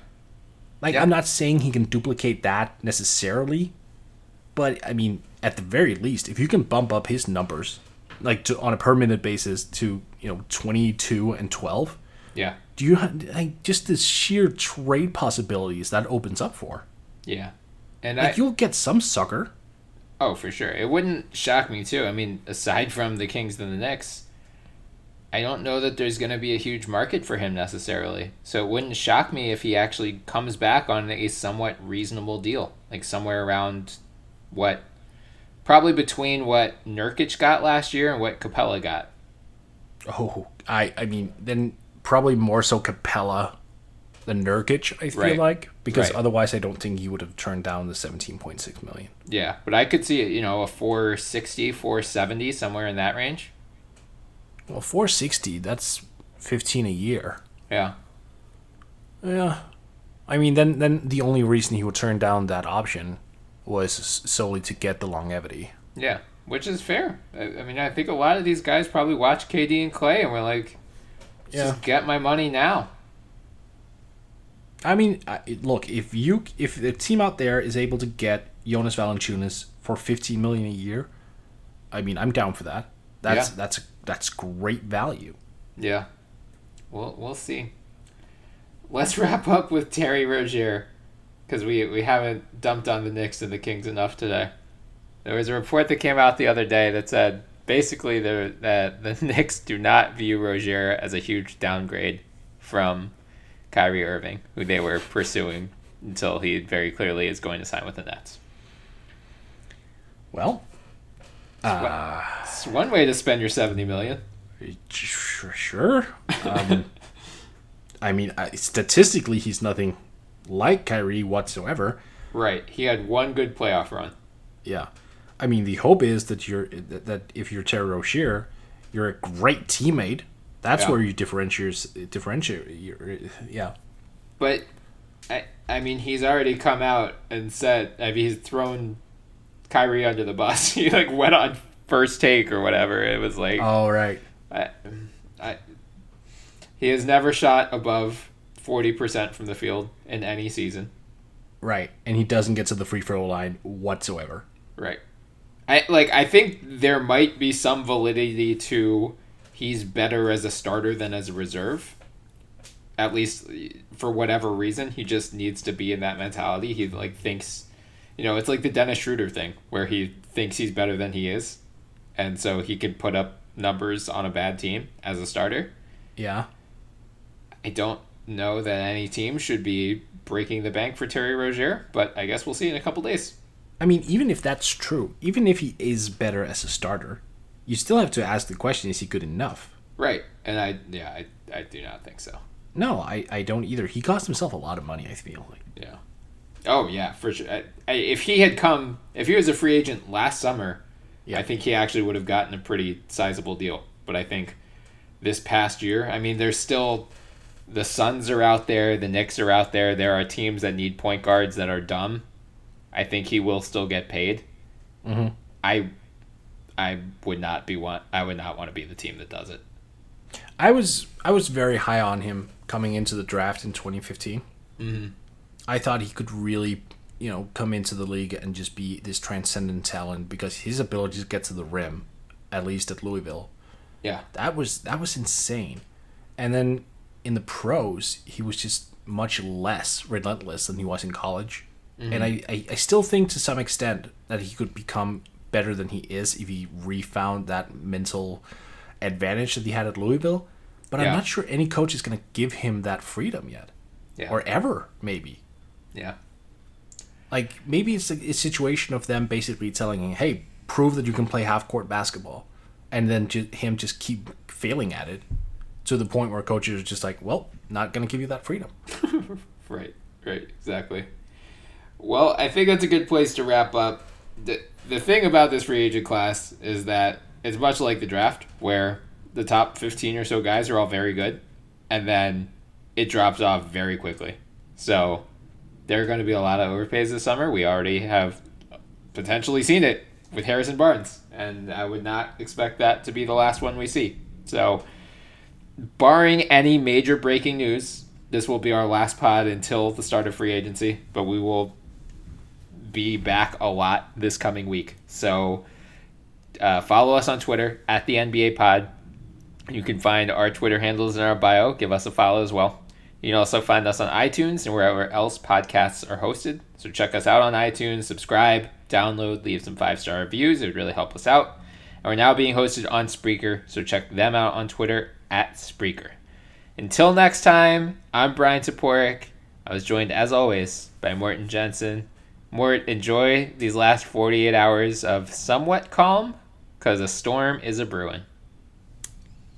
like Yeah. i'm not saying he can duplicate that necessarily but i mean at the very least if you can bump up his numbers like to, on a per minute basis to you know 22 and 12 yeah, do you ha- like just the sheer trade possibilities that opens up for? yeah. And Like I, you'll get some sucker. Oh, for sure. It wouldn't shock me too. I mean, aside from the Kings and the Knicks, I don't know that there's going to be a huge market for him necessarily. So it wouldn't shock me if he actually comes back on a somewhat reasonable deal, like somewhere around what probably between what Nurkic got last year and what Capela got. Oh, I I mean then probably more so Capela than Nurkic. I feel Right. like because Right. otherwise I don't think he would have turned down the seventeen point six million. Yeah, but I could see, you know, a 460, 470 somewhere in that range. Well, four sixty. That's fifteen a year. Yeah. Yeah. I mean, then then the only reason he would turn down that option was solely to get the longevity. Yeah, which is fair. I, I mean, I think a lot of these guys probably watch KD and Klay and we're like, Yeah. just get my money now. I mean, look if you if the team out there is able to get Jonas Valanciunas for fifteen million a year, I mean, I'm down for that. That's Yeah. that's that's great value. Yeah. We'll, we'll see. Let's wrap up with Terry Rozier because we, we haven't dumped on the Knicks and the Kings enough today. There was a report that came out the other day that said basically the, that the Knicks do not view Rozier as a huge downgrade from Kyrie Irving, who they were pursuing until he very clearly is going to sign with the Nets. Well, It's one way to spend your seventy million. sure. Um, I mean, statistically, he's nothing like Kyrie whatsoever. Right. He had one good playoff run. Yeah, I mean, the hope is that you're that, that if you're Terry Rozier, you're a great teammate. That's Yeah. where you differentiate. Differentiate. Yeah. But I I mean he's already come out and said I mean he's thrown Kyrie under the bus. he like went on first take or whatever. It was like All right. I, I he has never shot above forty percent from the field in any season. Right, and he doesn't get to the free throw line whatsoever. Right. I like I think there might be some validity to he's better as a starter than as a reserve. At least for whatever reason, he just needs to be in that mentality. He like thinks you know, it's like the Dennis Schroeder thing where he thinks he's better than he is. And so he could put up numbers on a bad team as a starter. Yeah. I don't know that any team should be breaking the bank for Terry Rozier, but I guess we'll see in a couple days. I mean, even if that's true, even if he is better as a starter, you still have to ask the question: Is he good enough? Right. And I yeah, I, I do not think so. No, I, I don't either. He cost himself a lot of money. I feel like. Yeah. Oh yeah, for sure. I, I, if he had come, if he was a free agent last summer, Yeah. I think he actually would have gotten a pretty sizable deal. But I think this past year, I mean, there's still the Suns are out there, the Knicks are out there. There are teams that need point guards that are dumb. I think he will still get paid. Mm-hmm. I, I would not be want. I would not want to be the team that does it. I was I was very high on him coming into the draft in 2015. Mm-hmm. I thought he could really, you know, come into the league and just be this transcendent talent because his ability to get to the rim, at least at Louisville, Yeah. that was that was insane. And then in the pros, he was just much less relentless than he was in college. Mm-hmm. And I, I, I still think to some extent that he could become better than he is if he refound that mental advantage that he had at Louisville. But Yeah. I'm not sure any coach is going to give him that freedom yet. Yeah. Or ever, maybe. Yeah. Like, maybe it's a, a situation of them basically telling him, hey, prove that you can play half court basketball. And then ju- him just keep failing at it to the point where coaches are just like, well, not going to give you that freedom. Right, right, exactly. Well, I think that's a good place to wrap up. The, the thing about this free agent class is that it's much like the draft, where the top 15 or so guys are all very good, and then it drops off very quickly. So there are going to be a lot of overpays this summer. We already have potentially seen it with Harrison Barnes, and I would not expect that to be the last one we see. So, barring any major breaking news, this will be our last pod until the start of free agency, but we will be back a lot this coming week. So, uh, follow us on Twitter at the NBA Pod. You can find our Twitter handles in our bio. Give us a follow as well. You can also find us on iTunes and wherever else podcasts are hosted. So check us out on iTunes, subscribe, download, leave some five star reviews. It would really help us out. And we're now being hosted on Spreaker, so check them out on Twitter at Spreaker. Until next time, I'm Bryan Toporek. I was joined, as always, by Morten Jensen. Mort, enjoy these last 48 hours of somewhat calm, because a storm is a brewing.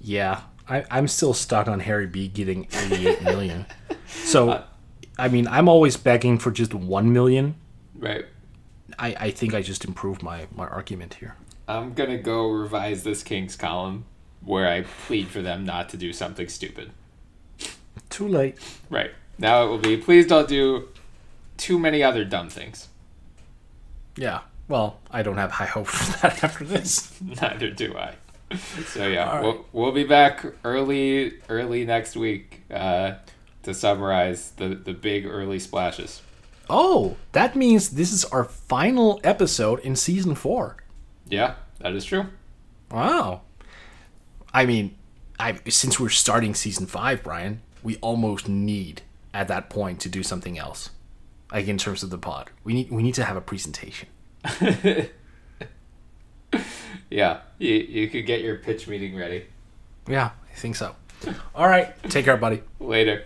Yeah, I, I'm still stuck on Harry B getting 88 million. So, uh, I mean, I'm always begging for just 1 million. Right. I, I think I just improved my, my argument here. I'm gonna go revise this Kings column where I plead for them not to do something stupid. Too late. Right. Now it will be please don't do too many other dumb things. Yeah. Well, I don't have high hopes for that after this. Neither do I. So yeah, All we'll, we'll be back early early next week uh, to summarize the, the big early splashes. Oh, that means this is our final episode in season four. Yeah, that is true. Wow. I mean, I since we're starting season five, Bryan, we almost need at that point to do something else. Like in terms of the pod, we need we need to have a presentation. Yeah, you, you could get your pitch meeting ready Yeah, I think so. All right, take care, buddy. later.